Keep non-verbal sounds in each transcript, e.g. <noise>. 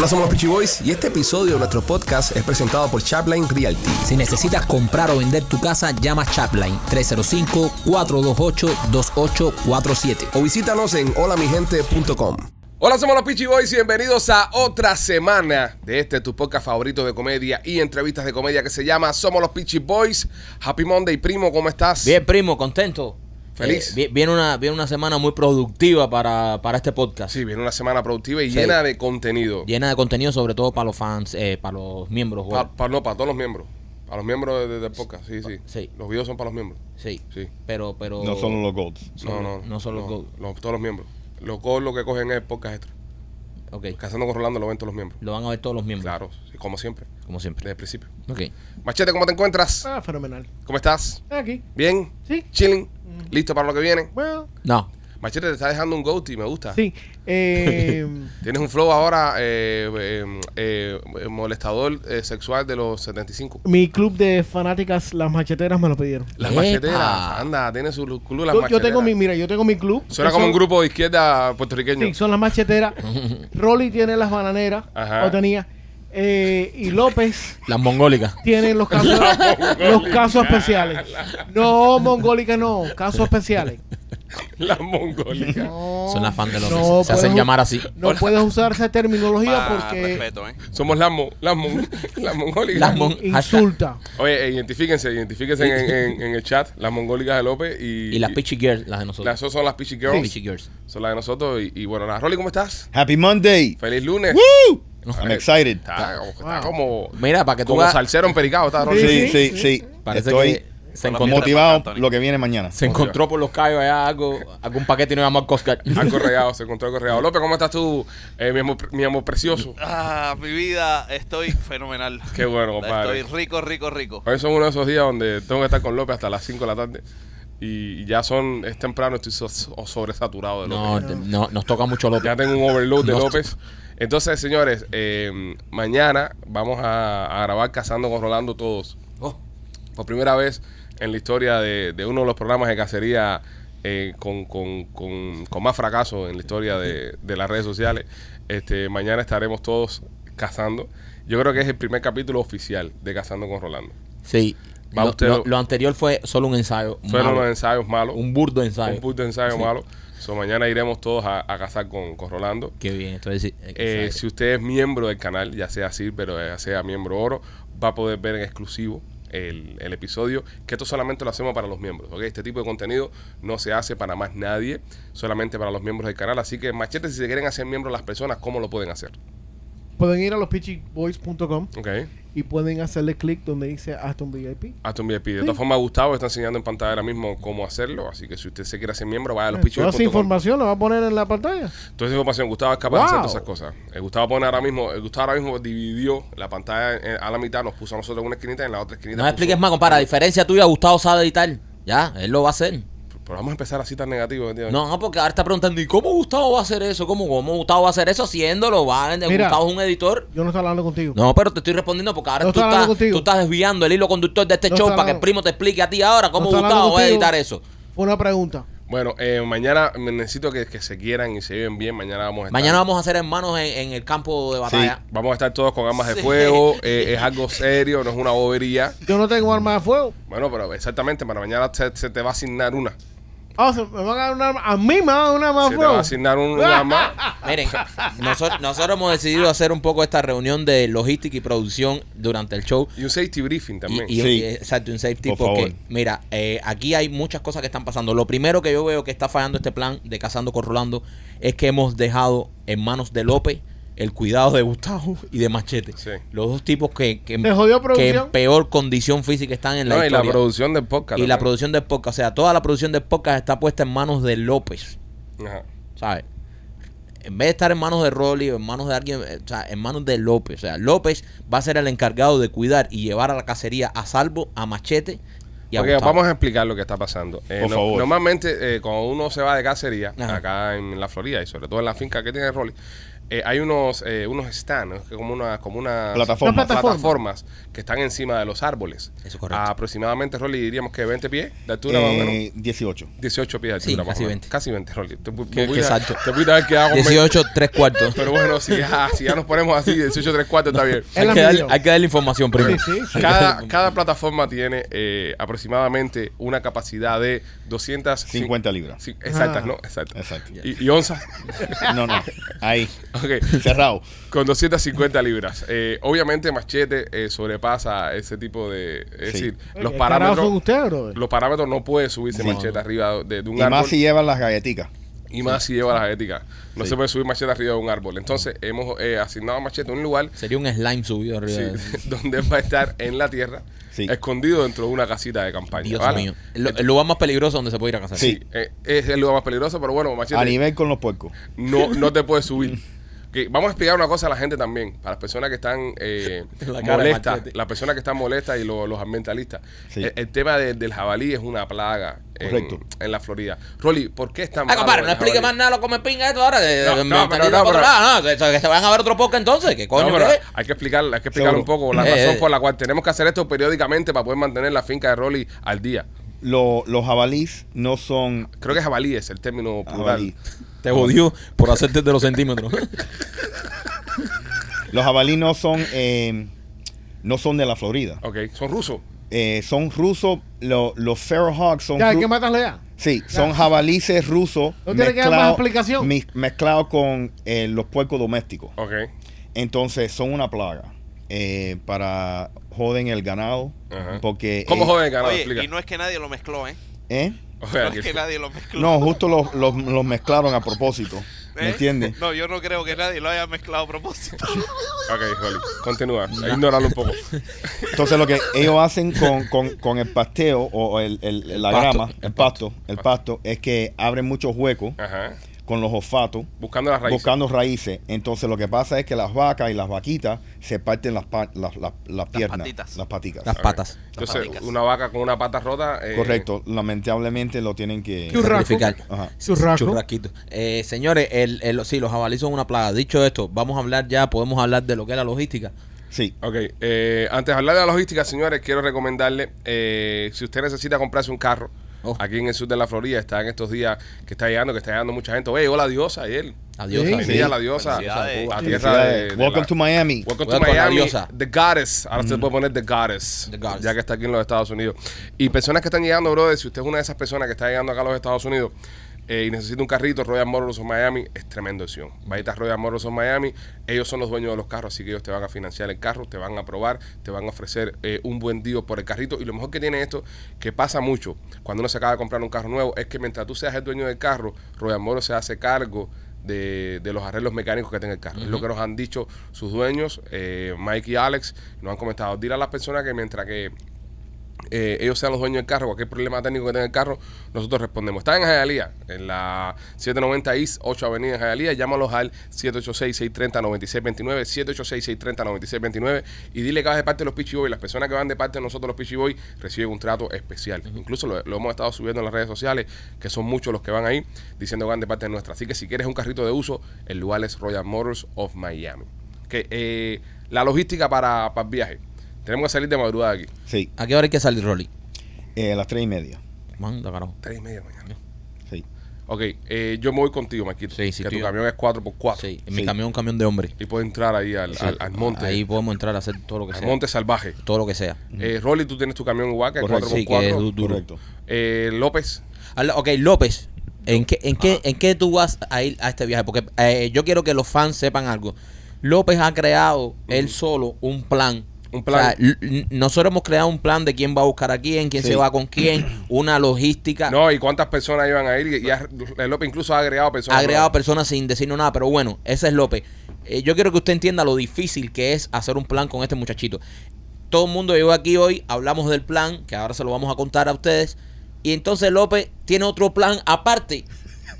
Hola, somos los Peachy Boys y este episodio de nuestro podcast es presentado por Chapline Realty. Si necesitas comprar o vender tu casa, llama Chapline 305-428-2847. O visítanos en holamigente.com. Hola, somos los Peachy Boys y bienvenidos a otra semana de este tu podcast favorito de comedia y entrevistas de comedia que se llama Somos los Peachy Boys. Happy Monday, primo, ¿cómo estás? Bien, primo, contento. Feliz. Eh, vi- viene, una, viene una semana muy productiva para, para este podcast. Sí, viene una semana productiva y Sí. llena de contenido. Llena de contenido, sobre todo para los fans, eh, para los miembros. güey. Pa- pa- no, para todos los miembros. Para los miembros de- de- del podcast, sí, sí. Sí. Los videos son para los miembros. Sí. Sí. Pero, pero. No solo los Golds. No, no. no solo los gold. los- todos los miembros. Los gold lo que cogen es podcast extra. Ok. Cazando con Rolando lo ven todos los miembros. Lo van a ver todos los miembros. Claro, sí, como siempre, Como siempre. desde el principio. Ok. Machete, ¿cómo te encuentras? Ah, fenomenal. ¿Cómo estás? Aquí. ¿Bien? Sí. ¿Chilling? ¿Listo para lo que viene? Bueno, No. Machete, te está dejando un goatee, me gusta. sí. Eh, <laughs> Tienes un flow ahora eh, eh, eh, molestador eh, sexual de los 75. mi club de fanáticas, las macheteras, me lo pidieron. Las ¡Epa! macheteras, anda, tiene su club las Yo, yo macheteras. tengo mi, mira, yo tengo mi club. Suena como son- un grupo de izquierda puertorriqueño. Sí, son las macheteras. <laughs> Rolly tiene las bananeras. Ajá. O tenía. Eh, y López Las mongólicas. tiene los casos, los casos especiales. No, mongólica no, casos especiales. Las mongólicas. No, Son las fans de López. no Se hacen llamar así. No puedes usar esa terminología Ah, porque respeto, ¿eh? Somos las, mon- las mongólicas. Las mon- insulta. Oye, eh, identifíquense, identifíquense en, en- en el chat, las mongólicas de López y... Y las Peachy Girls, las de nosotros. Las son las Peachy Girls. Son las de nosotros. Y, y bueno, nada, Rolly, ¿cómo estás? Happy Monday. Feliz lunes. Woo! I'm excited. Está, como, está Wow. como, Mira, para que tú como veas. salsero en pericado, está Rolly. Sí, Sí, sí. Parece Estoy que se encontró, motivado lo que viene mañana. se encontró por los callos allá algo, algún paquete y no llamó al Guard. Algo <laughs> regado, se encontró algo regado. López, ¿cómo estás tú, eh, mi, amor, mi amor precioso? Ah, mi vida, estoy fenomenal. Qué bueno, compadre. Estoy rico, rico, rico. Hoy son uno de esos días donde tengo que estar con López hasta las 5 de la tarde. Y ya son, es temprano, estoy so- so- sobresaturado de López. No, te- no, nos toca mucho López. Ya tengo un overload de No. López. Entonces, señores, eh, mañana vamos a, a grabar Cazando con Rolando todos. Oh, Por primera vez en la historia de, de uno de los programas de cacería eh, con, con- con- con más fracaso en la historia de, de las redes sociales. Este, mañana estaremos todos cazando. Yo creo que es el primer capítulo oficial de Cazando con Rolando. sí. Va Lo, usted- lo- lo anterior fue solo un ensayo. Fueron malo. unos ensayos malos. Un burdo ensayo. Un de ensayo Sí. malo. So, mañana iremos todos a, a cazar con, con Rolando. Qué bien. Entonces, Eh, si usted es miembro del canal, ya sea Silver o ya sea miembro oro, va a poder ver en exclusivo el, el episodio, que esto solamente lo hacemos para los miembros. ¿ok? Este tipo de contenido no se hace para más nadie, solamente para los miembros del canal. Así que, machete, si se quieren hacer miembros las personas, ¿cómo lo pueden hacer? Pueden ir a los pitchyboys.com ¿Ok? y pueden hacerle clic donde dice Aston VIP. Aston VIP. De todas formas, Gustavo está enseñando en pantalla ahora mismo cómo hacerlo. Así que si usted se quiere hacer miembro, vaya a los Toda esa información la va a poner en la pantalla. Toda esa información, Gustavo es capaz de hacer todas esas cosas. El Gustavo pone ahora mismo, el Gustavo ahora mismo dividió la pantalla a la mitad, nos puso a nosotros en una esquinita y en la otra esquinita. no me expliques más, compadre. A diferencia tuya, Gustavo sabe editar. Ya, él lo va a hacer. Pero vamos a empezar así tan negativo. ¿entiendes? No, no, porque ahora está preguntando, ¿y cómo Gustavo va a hacer eso? ¿Cómo, cómo Gustavo va a hacer eso haciéndolo? ¿Va? Mira. Gustavo es un editor. Yo no estoy hablando contigo. No, pero te estoy respondiendo porque ahora No tú, estás, contigo. tú estás desviando el hilo conductor de este No show para que el primo te explique a ti ahora cómo No Gustavo va a editar eso. Fue una pregunta. Bueno, eh, mañana me necesito que, que se quieran y se lleven bien. Mañana vamos a estar. Mañana vamos a ser hermanos en, en el campo de batalla. Vamos a estar todos con armas de fuego. eh, es algo serio, no es una bobería. Yo no tengo arma de fuego. Bueno, pero exactamente, para mañana se, se te va a asignar una. Se- me van a dar un arma. A mí me van a dar un arma Se te va a asignar un, un arma. <laughs> Miren, nosotros, nosotros hemos decidido hacer un poco esta reunión de logística y producción durante el show. Y un safety briefing también. y- Sí. exacto, un safety Por porque, favor. mira, eh, aquí hay muchas cosas que están pasando. Lo primero que yo veo que está fallando este plan de Cazando con Rolando es que hemos dejado en manos de López el cuidado de Gustavo y de Machete. Sí. Los dos tipos que, que, en peor condición física están en la No, y la producción del podcast. y la producción del podcast. O sea, toda la producción del podcast está puesta en manos de López. Ajá. ¿Sabes? En vez de estar en manos de Rolly o en manos de alguien, eh, o sea, en manos de López. O sea, López va a ser el encargado de cuidar y llevar a la cacería a salvo, a Machete y a Ok, Gustavo. vamos a explicar lo que está pasando. Eh, Por favor. Normalmente, eh, cuando uno se va de cacería, Ajá. acá en la Florida y sobre todo en la finca que tiene Rolly, eh, hay unos eh, unos stands, que como una como una Plataformas. Una plataforma. plataformas que están encima de los árboles. Eso es correcto. Aproximadamente, Rolly, diríamos que 20 pies de altura más o menos. Eh, 18. 18 pies de Sí, altura, más casi o menos. 20. Casi 20, Rolly. Te, pudiste- qué salto. te pudiste haber quedado con 20. 18, 3 cuartos. <laughs> Pero bueno, si ya, si ya nos ponemos así, 18 3 4 está bien. <laughs> Hay que, dar, midió. hay que darle información primero. Sí, sí, sí. Cada, cada plataforma tiene eh, aproximadamente una capacidad de 200... 50 libras. Sí, exactas, Ah. ¿no? Exacto. Exacto. Y, y onzas. <laughs> No, no. Ahí. Ok. Cerrado. Con 250 libras. Eh, obviamente Machete eh, sobrepasa ese tipo de... Es Sí. decir, Oye, los ¿qué carajo son parámetros... ustedes, brother? Los parámetros no puede subirse Sí. Machete arriba de, de un Y árbol. más si llevan las galletitas. y más si lleva las éticas. No Sí. se puede subir Machete arriba de un árbol. Entonces hemos eh, asignado a Machete un lugar Sería un slime subido arriba. sí, <laughs> donde va a estar en la tierra, Sí. escondido dentro de una casita de campaña. Dios ¿vale? mío. El, el lugar más peligroso donde se puede ir a cazar. Sí. Eh, es el lugar más peligroso, pero bueno, Machete, A nivel con los puercos. no, no te puedes subir. <laughs> Que vamos a explicar una cosa a la gente también, para las personas que están eh, <laughs> La molestas, las personas que están molestas y lo- los ambientalistas. Sí. El, el tema de- del jabalí es una plaga en, Correcto. en la Florida. Rolly, ¿por qué es tan Ah, compadre, no explique jabalí? más nada lo come pinga esto ahora. De, No, de- no, pero no, pero- no, que, que se van a ver otro podcast entonces. ¿Qué coño No, pero qué es? hay que explicar, hay que explicar un poco la <laughs> Eh, razón eh. por la cual tenemos que hacer esto periódicamente para poder mantener la finca de Rolly al día. Lo- los jabalís no son Creo que jabalí es el término plural. jabalí. Te jodió por hacerte de los centímetros. <laughs> Los jabalí no son eh, no son de la Florida. Ok, son rusos. Eh, son rusos. Lo- los Feral Hogs son Ya, hay ru- que matarle ya. Sí, son jabalíes rusos No tiene que dar más explicación. mezclados con eh, los puercos domésticos. Ok. Entonces son una plaga eh, para joden el ganado Ajá. porque ¿Cómo eh, joden el ganado? Oye, Explica. y no es que nadie lo mezcló, ¿eh? ¿eh? O sea, No que- es que nadie lo mezcló. No, justo los, los, los mezclaron a propósito. ¿Me ¿Eh? entiendes? No, yo no creo que nadie lo haya mezclado a propósito. <laughs> Ok, Rolly, continúa. Ignóralo un poco. Entonces lo que ellos hacen con, con- con el pasteo o el, el- la pasto, grama, el pasto, el pasto, es que abren muchos huecos Ajá. Con los olfatos Buscando las raíces. buscando raíces. Entonces lo que pasa es que las vacas y las vaquitas se parten las, pa- las, las, las piernas, patitas. las paticas. Las patas. Entonces, paticas. una vaca con una pata rota. eh, Correcto. Lamentablemente lo tienen que... Sacrificar. Churrasquito. Eh, señores, el, el- sí, los jabalíes son una plaga. Dicho esto, vamos a hablar ya, podemos hablar de lo que es la logística. Sí. Ok, eh, antes de hablar de la logística, señores, quiero recomendarle, eh, si usted necesita comprarse un carro, Oh. aquí en el sur de la Florida, está en estos días que está llegando, que está llegando mucha gente. Oye, hola diosa, ayer. Adiós. Sí. adiós. Bienvenida a la diosa, tierra de, de Welcome la- to Miami. Welcome to Welcome, la Miami, diosa. The Goddess. Ahora se puede poner The Goddess, The Goddess. ya que está aquí en los Estados Unidos. Y personas que están llegando, brother, si usted es una de esas personas que está llegando acá a los Estados Unidos eh, y necesita un carrito, Royal Motors of Miami es tremenda opción. Va a Royal Motors of Miami, ellos son los dueños de los carros, así que ellos te van a financiar el carro, te van a aprobar, te van a ofrecer eh, un buen deal por el carrito. Y lo mejor que tiene esto, que pasa mucho cuando uno se acaba de comprar un carro nuevo, es que mientras tú seas el dueño del carro, Royal Motors se hace cargo de, de los arreglos mecánicos que tenga el carro. Es lo que nos han dicho sus dueños, eh, Mike y Alex, nos han comentado. Dile a las personas que mientras que eh, ellos sean los dueños del carro, cualquier problema técnico que tenga el carro, nosotros respondemos. Está en Hialeah, en la 790 East 8 Avenida en Hialeah. Llámalos al 786-630-9629, 786-630-9629 y dile que vas de parte de los Pichi Boys. Las personas que van de parte de nosotros, los Pichi Boys, reciben un trato especial. Incluso lo, lo hemos estado subiendo en las redes sociales, que son muchos los que van ahí diciendo que van de parte de nuestra. Así que si quieres un carrito de uso, el lugar es Royal Motors of Miami. Que eh, la logística para, para el viaje. Tenemos que salir de madrugada aquí. Sí. ¿A qué hora hay que salir, Rolly? Eh, a las tres y media. Manda, carajo. Tres y media de la mañana. Sí. Ok, eh, yo me voy contigo, Marquito. Sí, sí, que tu tío. camión es 4x4. Sí, en mi Sí. camión es un camión de hombre. Y puedo entrar ahí al, al- al monte. Ahí podemos entrar a hacer todo lo que al sea. monte salvaje. Todo lo que sea. Eh, Rolly, tú tienes tu camión igual que es Correcto. 4x4. Sí, que es du- duro. Correcto. Eh, López. Al- Ok, López, ¿en qué, en, qué, ¿en qué tú vas a ir a este viaje? Porque eh, yo quiero que los fans sepan algo. López ha creado él solo un plan. Un plan. O sea, nosotros hemos creado un plan de quién va a buscar a quién, quién Sí. se va con quién, <clears throat> una logística. No, y cuántas personas iban a ir. Y, López incluso ha agregado personas. ha agregado personas sin decirnos nada, pero bueno, ese es López. Eh, yo quiero que usted entienda lo difícil que es hacer un plan con este muchachito. Todo el mundo llegó aquí hoy, hablamos del plan, que ahora se lo vamos a contar a ustedes. Y entonces López tiene otro plan aparte,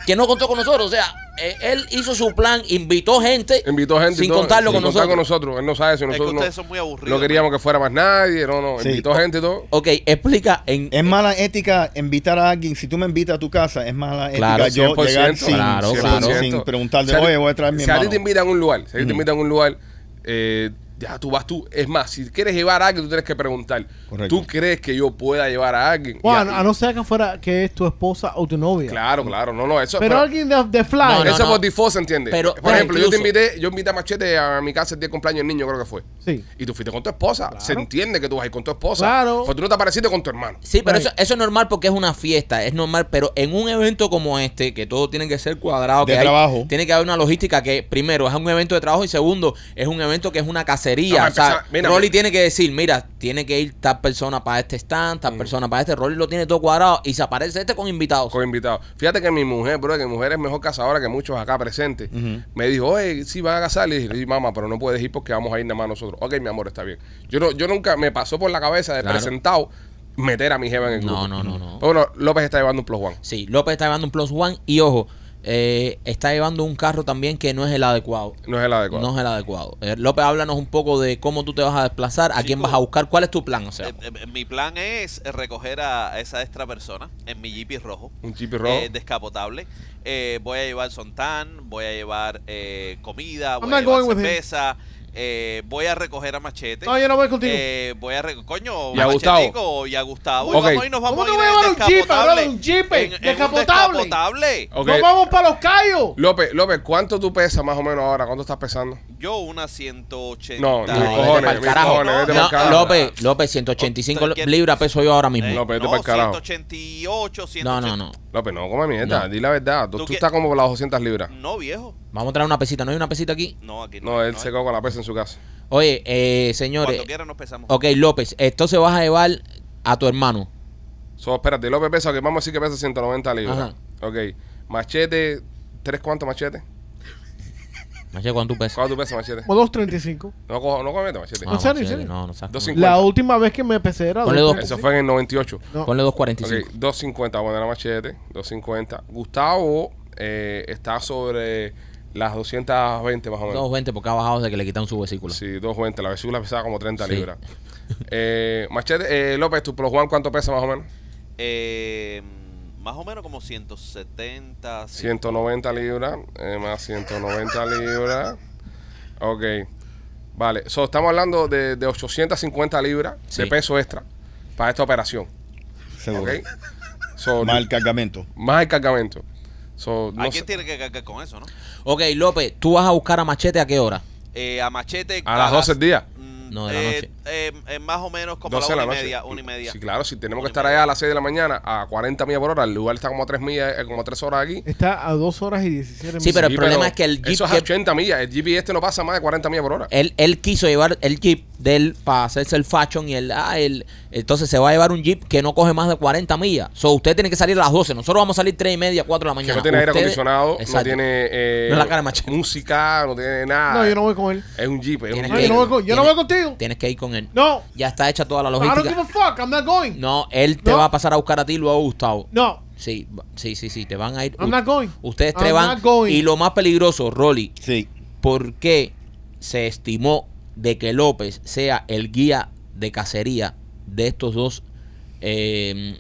que no contó con nosotros. O sea, eh, él hizo su plan, invitó gente, Invitó gente. y sin todo, contarlo sin con contar nosotros. con nosotros. Él no sabe si Es que nosotros ustedes no, son muy aburridos. no queríamos que fuera más nadie. No, no. Sí. Invitó gente y todo. Ok, explica en... Es mala ética invitar a alguien. Si tú me invitas a tu casa, es mala ética Claro, yo 100%, llegar sin, claro, sin- claro. sin preguntarle, Si a ti- oye, voy a traer mi Si a ti te invitan a un lugar, si a ti te Ujú. invitan a un lugar, eh, ya tú vas tú. Es más, si quieres llevar a alguien, tú tienes que preguntar. Correcto. ¿Tú crees que yo pueda llevar a alguien? Ya- a no ser que fuera que es tu esposa o tu novia. Claro, claro. No, no. Eso, Pero alguien de, de fly. No, no, eso por default se entiende. Pero- por pero ejemplo, yo te invité, yo invité a Machete a mi casa el día de cumpleaños del niño, creo que fue. Sí. Y tú fuiste con tu esposa. Se entiende que tú vas a ir con tu esposa. Claro. Pues tú no te apareciste con tu hermano. Sí, pero Right. eso, eso es normal porque es una fiesta, es normal, pero en un evento como este, que todo tiene que ser cuadrado, De que hay- trabajo. tiene que haber una logística que, primero, es un evento de trabajo y segundo, es un evento que es una cacería. O sea, mira, Rolly mira. tiene que decir, mira, tiene que ir tal persona para este stand, tal persona para este, Rolly lo tiene todo cuadrado y se aparece este con invitados. con invitados. Fíjate que mi mujer, bro, que mi mujer es mejor cazadora que muchos acá presentes. Me dijo, oye, sí van a casar. Le dije, sí, mamá, pero no puedes ir porque vamos a ir nada más nosotros. Ok, mi amor, está bien. Yo no, yo nunca me pasó por la cabeza de Claro. presentado meter a mi jeva en el grupo. No, no, no, no. Pero bueno, López está llevando un plus one. Sí, López está llevando un Plus One y ojo, eh, está llevando un carro también que no es el adecuado. No es el adecuado. No es el adecuado. Eh, López, háblanos un poco de cómo tú te vas a desplazar, a quién vas a buscar, cuál es tu plan, o sea. Eh, eh, mi plan es recoger a esa extra persona en mi Jeep rojo. Un Jeep rojo. eh, descapotable. Eh, voy a llevar sontán, voy a llevar eh, comida, voy I'm a llevar him. Eh, voy a recoger a Machete. No, yo no voy contigo. Eh, voy a recoger, coño, ¿Y a Machetico y a Gustavo. Ok. Y vamos y nos vamos ¿Cómo a te ir voy a llevar un Jeep, brother? Un Jeep, En- en un descapotable. Nos vamos para los callos. López, López, ¿cuánto tú pesas más o menos ahora? ¿Cuánto estás pesando? Yo una 180. No, No, vete cojones, mis carajo. cojones, vete No, carajo. López, López, 185 Oh, ¿quién? libras peso yo ahora mismo. Eh, No, pero vete no, carajo. 188, 180. No, no, no. López, no, come mierda. No. Di la verdad. Tú, ¿Tú tú qué? estás como por las 200 libras. No, viejo. Vamos a traer una pesita. ¿No hay una pesita aquí? No, aquí no. No, él no, se con la pesa en su casa. Oye, eh, señores. Cuando quiera nos pesamos. Ok, López, entonces vas a llevar a tu hermano. So, espérate, López pesa, que vamos a decir que pesa 190 libras. Ajá. Ok. Machete, ¿tres cuántos machete? Machete, ¿cuánto tú pesas? ¿Cuánto tú pesas, machete? Como 2.35. No, cojo, no comete machete. No, ¿En serio, en Machete, serio? No, no cincuenta. La última vez que me pesé era Ponle dos. 2.35. Eso fue en el 98. No. Ponle Ok, 2.45. 250, vamos a poner a machete. 250. Gustavo eh, está sobre las 220 más o menos. 220 porque ha bajado desde que le quitaron su vesícula. Sí, 220. La vesícula pesaba como 30 Sí. libras. Eh, machete, eh, López, tu Pro Juan, ¿cuánto pesa más o menos? Eh, más o menos como 170. 190 libras, eh, más 190 libras. Ok. Vale, so, estamos hablando de, de 850 libras Sí. de peso extra para esta operación. Seguro. Ok. So, Más el cargamento. más el cargamento. So, no Alguien sé- tiene que cargar con eso, ¿no? Ok, López, ¿tú vas a buscar a Machete a qué hora? Eh, a Machete. a las 12 del día. mm, No, de la eh, noche. Eh, eh, más o menos como a 12 la una la y media. Una y media. Sí, claro, si tenemos que Una y estar allá a las 6 de la mañana a 40 millas por hora, el lugar está como a 3 millas, eh, como a 3 horas aquí. Está a 2 horas y 17 minutos. Sí, pero el problema es que el Jeep Eso es que- a 80 millas. El Jeep este no pasa más de 40 millas por hora. Él, él quiso llevar el Jeep de él para hacerse el fashion y el, ah, el- entonces se va a llevar un Jeep que no coge más de 40 millas. So, usted tiene que salir a las 12. Nosotros vamos a salir 3 y media, 4 de la Que mañana. no tiene aire Ustedes- acondicionado, no Exacto. tiene eh, No es la cara de Machete. música, no tiene nada. No, yo no voy con él. Es un Jeep. Es un No, Jeep. yo no voy, con- yo no voy contigo. Tienes que ir con él. No. Ya está hecha toda la I don't give logística. a fuck. I'm not going. No, él te No. va a pasar a buscar a ti luego Gustavo. No. Sí, sí, sí, sí, te van a ir. I'm not going. Ustedes I'm tres van. not going. Y lo más peligroso, Rolly, Sí. ¿por qué se estimó de que López sea el guía de cacería de estos dos, eh,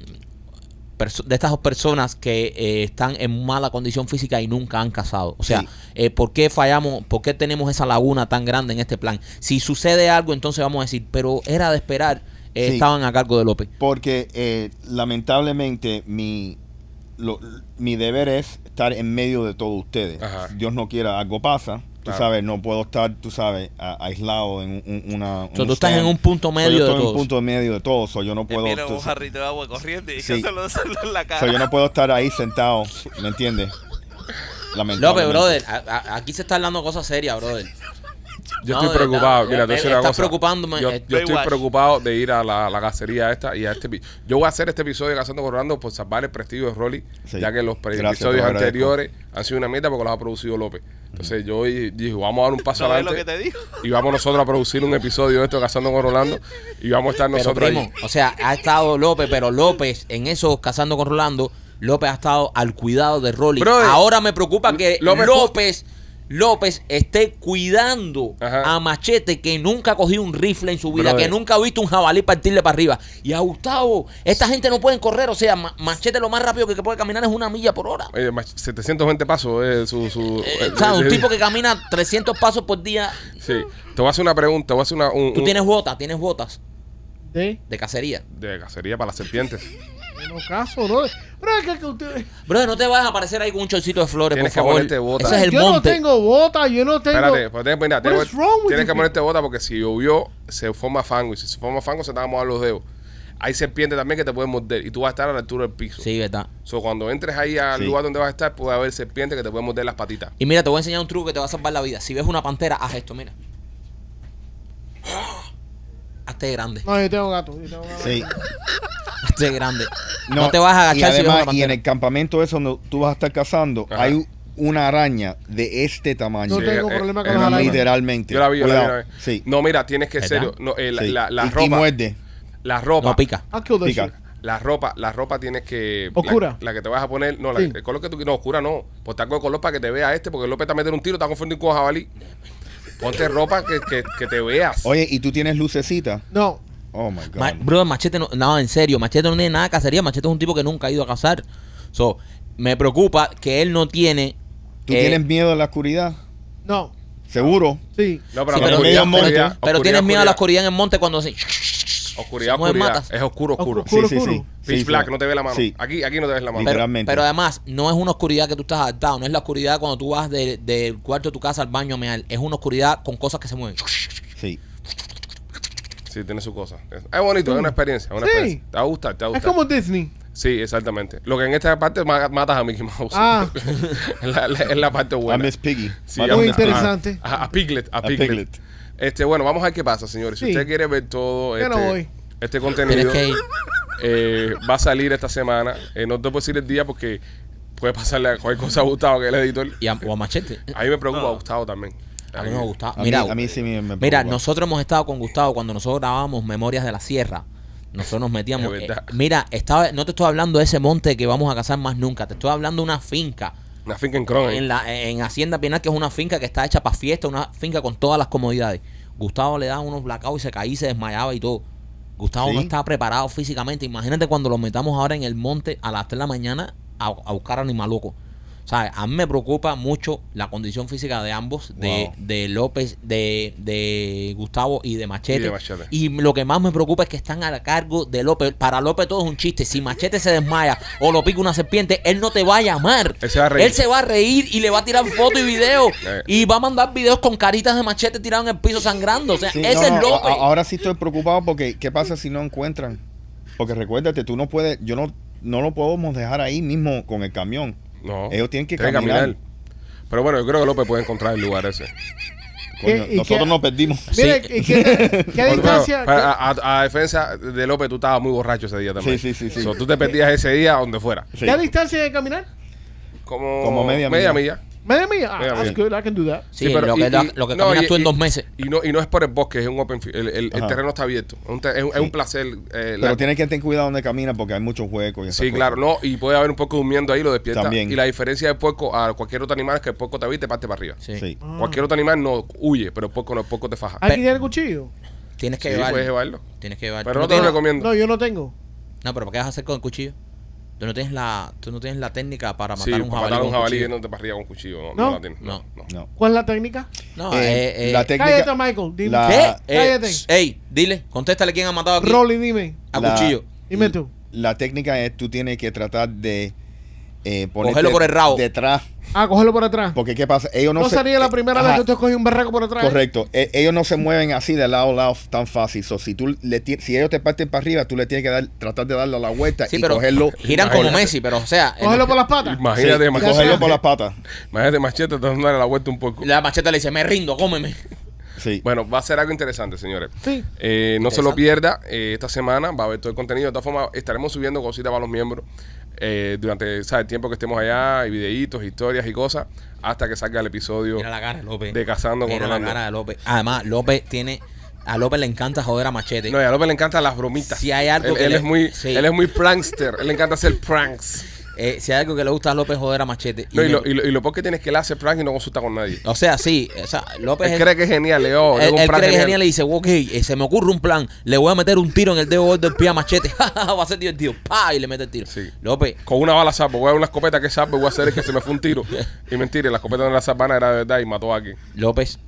de estas dos personas que eh, están en mala condición física y nunca han cazado? O sea, Sí. eh, ¿por qué fallamos? ¿Por qué tenemos esa laguna tan grande en este plan? Si sucede algo, entonces vamos a decir, pero era de esperar, eh, Sí. estaban a cargo de López. Porque eh, lamentablemente mi, lo- mi deber es estar en medio de todos ustedes. Ajá. Dios no quiera, algo pasa. Tú Claro. sabes, no puedo estar, tú sabes, a- aislado en un, un- una. So, un tú estás stand. en un punto So, medio yo de estoy en un punto medio de todos. so, yo no puedo. Mira un jarrito de agua corriente y Sí. que se lo se lo en la cara. so, yo no puedo estar ahí sentado, ¿me entiendes? López, Lamentablemente. brother, a- a- aquí se está hablando cosas serias, brother. Yo No, estoy preocupado. Mira, te voy a Eh, cosa. preocupándome, Yo, eh, yo estoy preocupado de ir a la, la cacería esta y a este. Yo voy a hacer este episodio de Cazando con Rolando por salvar el prestigio de Rolly, Sí. ya que los Gracias, episodios anteriores han sido una mierda porque los ha producido López. Entonces yo dije, vamos a dar un paso ¿No ves lo que adelante te digo? y vamos nosotros a producir un episodio de esto de Cazando con Rolando y vamos a estar Pero nosotros primo, ahí. o sea, ha estado López, pero López en esos cazando con Rolando López ha estado al cuidado de Rolly. Brother, Ahora me preocupa que López- López, López, esté cuidando Ajá. a Machete que nunca ha cogido un rifle en su vida, Brother. que nunca ha visto un jabalí partirle para arriba. Y a Gustavo, esta gente no pueden correr, o sea, Ma- Machete lo más rápido que puede caminar es una milla por hora. Eh, mach- 720 pasos es su... su Eh, eh, o sea, un eh, tipo que camina 300 pasos por día. Sí. Te voy a hacer una pregunta, te voy a hacer una... Un, Tú un- tienes botas, tienes botas De, de cacería. De cacería para las serpientes. En los casos, ¿no? Es que, que usted- Bro, no te vas a aparecer ahí con un chorcito de flores, Tienes por que favor. ponerte botas. Ese es el yo monte. no tengo bota, yo no tengo. Espérate, pues tienes, mira, What tienes- is wrong with tienes you que ponerte bota porque si llovió, se forma fango. Y si se forma fango, se te van a mojar los dedos. Hay serpientes también que te pueden morder y tú vas a estar a la altura del piso. Sí, verdad. So, cuando entres ahí al Sí. lugar donde vas a estar, puede haber serpientes que te pueden morder las patitas. Y mira, te voy a enseñar un truco que te va a salvar la vida. Si ves una pantera, haz esto, mira. Hazte grande. No, yo tengo gato. Yo tengo gato. Sí. Hazte grande. No, te vas a agachar y si además, y en el campamento ese donde tú vas a estar cazando, Ajá. hay una araña de este tamaño. No tengo eh, problema eh, con las arañas. Literalmente. Yo la vi, yo la vi una vez. Sí. No, mira, tienes que, serio, no, eh, la, sí. la- la y, y ropa, muerde. la ropa, No pica. La ropa, la ropa tienes que... Oscura. La, la que te vas a poner, no, la- el color que tú no, oscura no. Ponte algo de color para que te vea este, porque López te va a meter un tiro, te va a confundir con jabalí. Ponte ropa que, que, que te veas. Oye, ¿y tú tienes lucecita? No. Oh my God. Ma- bro, Machete no, no, en serio, Machete no tiene nada de cacería. Machete es un tipo que nunca ha ido a cazar. So, me preocupa que él no tiene. ¿Tú eh, tienes miedo a la oscuridad? No. ¿Seguro? Sí. No, pero Sí, la pero oscuridad, Pero oscuridad, tienes miedo a la oscuridad. oscuridad en el monte cuando así. Oscuridad, Se oscuridad. matas. Es oscuro, oscuro. Oscuro, sí, sí, oscuro. sí. Pitch Sí, black, sí. no te ve la mano. Sí. Aquí, aquí no te ves la mano. Pero, Literalmente. pero además, no es una oscuridad que tú estás adaptado. No es la oscuridad cuando tú vas de- del cuarto de tu casa al baño a mear. Es una oscuridad con cosas que se mueven. Sí. Sí, tiene su cosa. Es bonito, es una experiencia. es una Sí. experiencia. Te va a gustar, te va a Es gustar. como Disney. Sí, exactamente. Lo que en esta parte ma- matas a Mickey Mouse. Ah. <laughs> es, la, la- es la parte A buena. Miss Piggy. Sí, a- Muy a- interesante. A, a Piglet, a A Piglet. Este, bueno, vamos a ver qué pasa, señores. Si Sí. usted quiere ver todo Yo no este, voy. este Tienes contenido, que ir. eh, va a salir esta semana. Eh, no te puedo decir el día porque puede pasarle a cualquier cosa a Gustavo, que es el editor. Y a, o a Machete. A mí me preocupa a Gustavo también. A mí no me gusta. A Mira, mí, a mí sí me, me Mira, preocupa. nosotros hemos estado con Gustavo cuando nosotros grabábamos Memorias de la Sierra. Nosotros nos metíamos. Es verdad. eh, mira, estaba, no te estoy hablando de ese monte que vamos a cazar más nunca. Te estoy hablando de una finca Una finca en Cron. en la en Hacienda Bienal, que es una finca que está hecha para fiesta, una finca con todas las comodidades. Gustavo le daba unos blackouts y se caía y se desmayaba y todo. Gustavo Sí. no estaba preparado físicamente. Imagínate cuando lo metamos ahora en el monte a las 3 de la mañana a, a buscar animaloco. ¿Sabes? A mí me preocupa mucho la condición física de ambos, de, Wow. de López, de, de Gustavo y de Machete. Y de Machete. Y lo que más me preocupa es que están a cargo de López. Para López todo es un chiste. Si Machete se desmaya o lo pica una serpiente, él no te va a llamar. Él se va a reír. Él se va a reír y le va a tirar fotos y videos. <laughs> Eh. y va a mandar videos con caritas de Machete tirado en el piso sangrando. O sea, Sí, ese no, es López. ahora sí estoy preocupado porque ¿qué pasa si no encuentran? Porque recuérdate, tú no puedes, yo no, no lo podemos dejar ahí mismo con el camión. No. Ellos tienen que caminar. Pero bueno, yo creo que López puede encontrar el lugar ese. Coño, ¿Y nosotros qué- nos perdimos. Mire, ¿y <laughs> ¿qué, distancia? a, a- a defensa de López, tú estabas muy borracho ese día también. Sí, sí, sí, sí. So, tú te perdías ese día donde fuera. Sí. ¿Qué distancia de caminar? Como, Como media media milla. milla. Milla. Ah, that's milla. good. I can do that. sí, Sí, pero lo, y- que, y- lo que no, caminas y- tú en y- dos meses. Y no, y no es por el bosque, es un open field. El, el- el Ajá. terreno está abierto. Es un, te- es un- es un placer. eh, Pero tienes que tener cuidado donde camina porque hay muchos huecos. Y esas Sí, cosas. claro, no, y puede haber un poco durmiendo ahí, lo despierta. También. Y la diferencia del puerco a cualquier otro animal es que el puerco te ve y te parte para arriba. Sí. Sí. Ah. Cualquier otro animal no huye, pero el puerco no, el puerco te faja. ¿Hay que tener cuchillo? Tienes que Sí, llevarlo. puedes llevarlo. Tienes que llevarlo. Pero ¿Tú no te lo tienes- recomiendo. No, yo no tengo. No, pero ¿qué vas a hacer con el cuchillo? Tú no tienes la, tú no tienes la técnica para matar Sí, un para jabalí. matar un jabalí yéndote para arriba con cuchillo. No, No. no, la tienes. No. No. ¿Cuál es la técnica? No, Eh, eh, eh, la técnica. Cállate, Michael. Dime. La- ¿Qué? Ah, Eh, cállate. ey, dile, contéstale quién ha matado aquí. Rolly, dime. A la- cuchillo. Dime tú. La técnica es tú tienes que tratar de eh, ponerte Cogerlo por el rabo. detrás. Ah, cógelo por atrás. Porque ¿qué pasa? Ellos no, No se- sería la eh, primera ajá, vez que usted coge un berraco por atrás. Correcto. E- ellos no se mueven así de lado a lado tan fácil. So, si tú le si ellos te parten para arriba, tú le tienes que dar, tratar de darle la vuelta Sí, y pero cogerlo. giran como Imagínate. Messi, pero o sea, Cógelo por las patas. Sí, Imagínate, y machete. cogerlo por las patas. Imagínate, machete, te darle la vuelta un poco. la macheta le dice, me rindo, cómeme. Sí. Bueno, va a ser algo interesante, señores. Sí. Eh, no se lo pierda. eh, esta semana va a haber todo el contenido. De todas formas, estaremos subiendo cositas para los miembros eh, durante ¿sabes? el tiempo que estemos allá, y videitos, historias y cosas, hasta que salga el episodio Mira la cara de López. de Cazando con Mira la Rolando. cara de López. Además, López tiene, a López le encanta joder a Machete. No, y a López le encantan las bromitas. Si hay algo él, que él le- es muy, sí. él es muy prankster. Él le encanta hacer pranks. Eh, si hay algo que le gusta a López joder a Machete. Y No, y, me- lo, y, lo, y lo peor que tienes es que él hace prank y no consulta con nadie. O sea, sí, o sea, López Él es- cree que es genial, Leo. él, él cree que es genial y dice, ok, eh, se me ocurre un plan, le voy a meter un tiro en el dedo gordo del pie a Machete, <laughs> va a ser divertido, pa, y le mete el tiro. Sí. López, Con una bala salvo, voy a dar una escopeta que salvo, voy a hacer es que se me fue un tiro. <laughs> Y mentira, la escopeta de la sabana era de verdad y mató a alguien. López,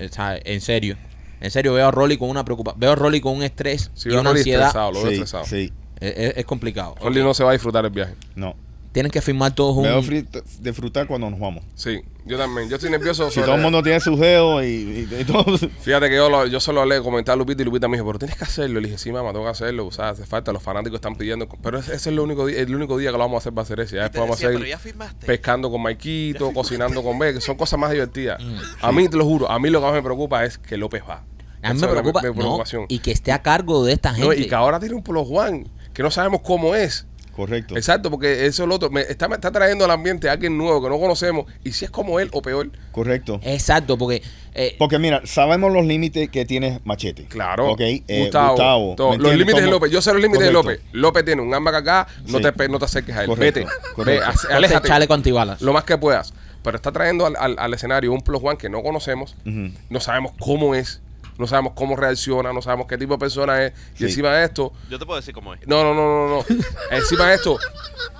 o sea, en serio, en serio veo a Rolly con una preocupación, veo a Rolly con un estrés Sí, y veo a una Rolly ansiedad. estresado, lo veo Sí, estresado. sí, Es, complicado. Rolly no se va a disfrutar el viaje. no. Tienen que firmar todos un... Veo frit- disfrutar cuando nos vamos. Sí, yo también. Yo estoy nervioso. Si sobre- todo el mundo tiene sus dedos y, y- y todo. Fíjate que yo, lo- yo solo le comenté a Lupita y Lupita me dijo, pero tienes que hacerlo. Le dije, sí, mamá, tengo que hacerlo. O sea, hace falta, los fanáticos están pidiendo. Pero ese, ese es el único, día, el único día que lo vamos a hacer, va a ser ese. Ya Y te después vamos decía, a pero seguir ya firmaste. pescando con Maikito, cocinando con B, que son cosas más divertidas. Mm. A mí, te lo juro, a mí lo que más me preocupa es que López va. A mí Esa me es la- preocupa, mi no, preocupación. y que esté a cargo de esta No, gente. y que ahora tiene un Polo Juan, que no sabemos cómo es. Correcto. Exacto, porque eso es lo otro. Me está, me está trayendo al ambiente a alguien nuevo que no conocemos. Y si es como él o peor, Correcto. Exacto, porque... eh, Porque mira, sabemos los límites que tiene Machete. Claro. Ok, eh, Gustavo. Gustavo. todo. ¿me Los límites de López. Yo sé los límites de. López. López tiene un arma acá, no, Sí. te, no te acerques a él. Correcto, Vete. correcto. Ve, chaleco antibalas. Lo más que puedas. Pero está trayendo al, al- al escenario un Plus One que no conocemos. No sabemos cómo es. No sabemos cómo reacciona. No sabemos qué tipo de persona es. Y Sí. encima de esto. Yo te puedo decir cómo es. No, no, no, no, no. <laughs> encima de esto.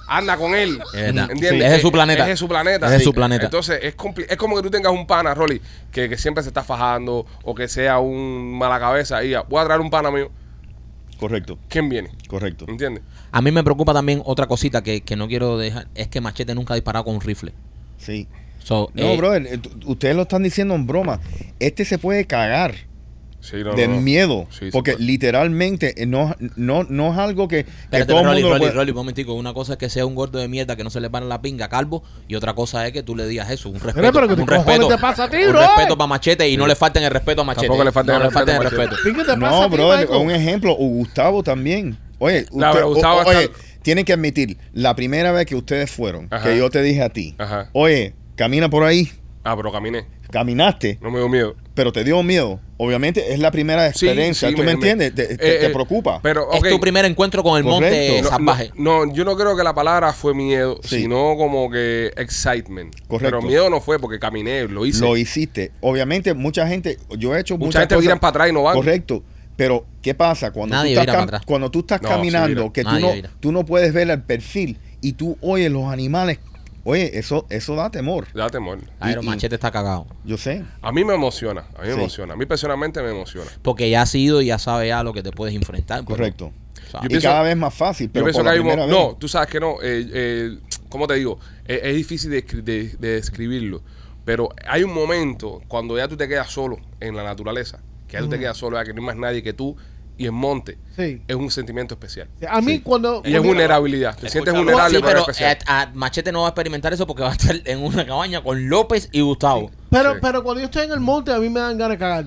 Anda con él. Es verdad. ¿Entiendes? Es de su planeta. Es de su planeta. Es de Sí. su planeta. Entonces, es, es como que tú tengas un pana, Rolly, que, que siempre se está fajando o que sea un mala cabeza y ah, voy a traer un pana mío. Correcto. ¿Quién viene? Correcto. ¿Entiendes? A mí me preocupa también otra cosita que, que no quiero dejar, es que Machete nunca ha disparado con un rifle. Sí. So, No, eh, brother, eh, ustedes lo están diciendo en broma. Este se puede cagar Sí, no, de no, no. miedo. Sí, sí, porque literalmente eh, no, no, no es algo que, que Espérate, todo el Rolly, mundo Rolly, puede- Rolly, un momentico. Una cosa es que sea un gordo de mierda que no se le para la pinga calvo y otra cosa es que tú le digas eso, un respeto. pero ¿qué un respeto, te pasa a ti, un bro? respeto para Machete y no le falten el respeto a Machete. Tampoco le falten no el le falten el respeto a respeto. ¿Qué te pasa No, ti, Michael? un ejemplo. O Gustavo también. Oye, usted, pero Gustavo o- oye, está- tienen que admitir, la primera vez que ustedes fueron, Ajá. que yo te dije a ti, Ajá. oye, camina por ahí, Ah, pero caminé. caminaste, No me dio miedo. Pero te dio miedo. Obviamente es la primera experiencia, sí, ¿tú me, me- entiendes? me- Te, eh, te- te eh, preocupa. Pero. Es tu primer encuentro con el monte Correcto. Salvaje. No, no, yo no creo que la palabra fue miedo, Sí. sino como que excitement. Correcto. Pero miedo no fue porque caminé, lo hice. Lo hiciste. Obviamente, mucha gente, yo he hecho Mucha muchas gente cosas- viran para atrás y no van. Correcto. Pero, ¿qué pasa? Cuando, Nadie tú, estás para cam- atrás. cuando tú estás No, caminando, que tú no, tú no puedes ver el perfil y tú oyes los animales, oye, eso, eso da temor. Da temor. Pero y- Machete está cagado. Yo sé. A mí me emociona, a mí me Sí. emociona. A mí personalmente me emociona. Porque ya has ido y ya sabes ya lo que te puedes enfrentar. pero- Correcto. o sea, Yo y pienso- cada vez más fácil, Yo pero pienso por que la hay un... primera No, vez. tú sabes que no. Eh, eh, ¿Cómo te digo? Eh, es difícil de, escri- de- de describirlo. Pero hay un momento cuando ya tú te quedas solo en la naturaleza, que ya tú te quedas solo, ya que no hay más nadie que tú y en monte. Sí. Es un sentimiento especial. A mí cuando... Y es vulnerabilidad. Te sientes vulnerable, sí, pero, eh, a Machete no va a experimentar eso porque va a estar en una cabaña con López y Gustavo. Pero, Sí. pero cuando yo estoy en el monte, a mí me dan ganas de cagar.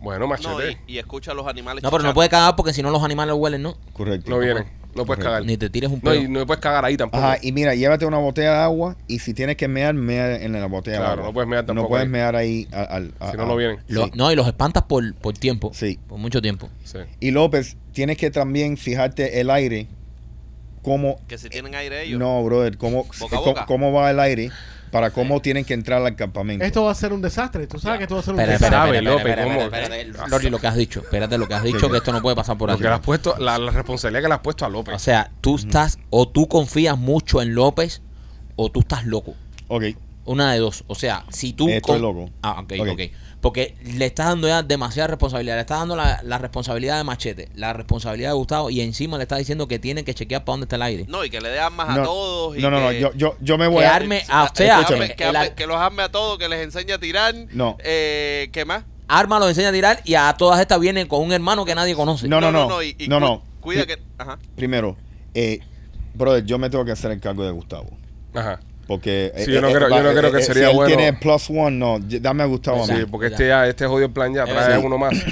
Bueno, No, machete. y, y escucha a los animales. No, pero no puede cagar porque si no los animales huelen, ¿no? Correcto. No, vienen. No puedes Correcto. cagar. Ni te tires un No, pedo. y no puedes cagar ahí tampoco. Ajá, y mira, llévate una botella de agua y si tienes que mear, mea en la botella Claro, de agua. no puedes mear tampoco No puedes ahí. mear ahí al... al- Si no, no vienen. Lo- Sí. No, y los espantas por, por tiempo. Sí. Por mucho tiempo. Sí. Y López, tienes que también fijarte el aire, cómo... Que si tienen aire ellos. No, brother, cómo, Boca cómo, cómo va el aire para cómo tienen que entrar al campamento. Esto va a ser un desastre. Tú sabes que esto va a ser un desastre. espera, sabe, espera, López, ¿cómo? Lori, lo que has dicho. Espérate lo que has dicho, que esto no puede pasar por aquí. Has puesto, la, la responsabilidad que le has puesto a López. O sea, tú estás, o tú confías mucho en López, o tú estás loco. Ok, Una de dos. O sea, si tú. Estoy loco. Ah, ok, Ok. ok. Porque le estás dando ya demasiada responsabilidad. Le estás dando la, la responsabilidad de Machete, la responsabilidad de Gustavo, y encima le estás diciendo que tienen que chequear para dónde está el aire. No, y que le dé armas a no, todos. Y no, no, no, que- yo, yo, yo me voy Que a... arme a o sea, que, que, arme- que arme- los arme a todos, que les enseñe a tirar. No. Eh, ¿Qué más? arma los enseña a tirar y a todas estas vienen con un hermano que nadie conoce. No, no, no, y- y no, cu- no. Cuida Pri- que. Ajá. Primero, eh, brother, yo me tengo que hacer el cargo de Gustavo. Ajá. Porque... Sí, yo no creo- yo no creo que sería si él bueno- tiene plus one, no, y- dame a Gustavo a Sí, mí. porque este ya, este jodido plan ya trae Sí. uno más. <clears throat>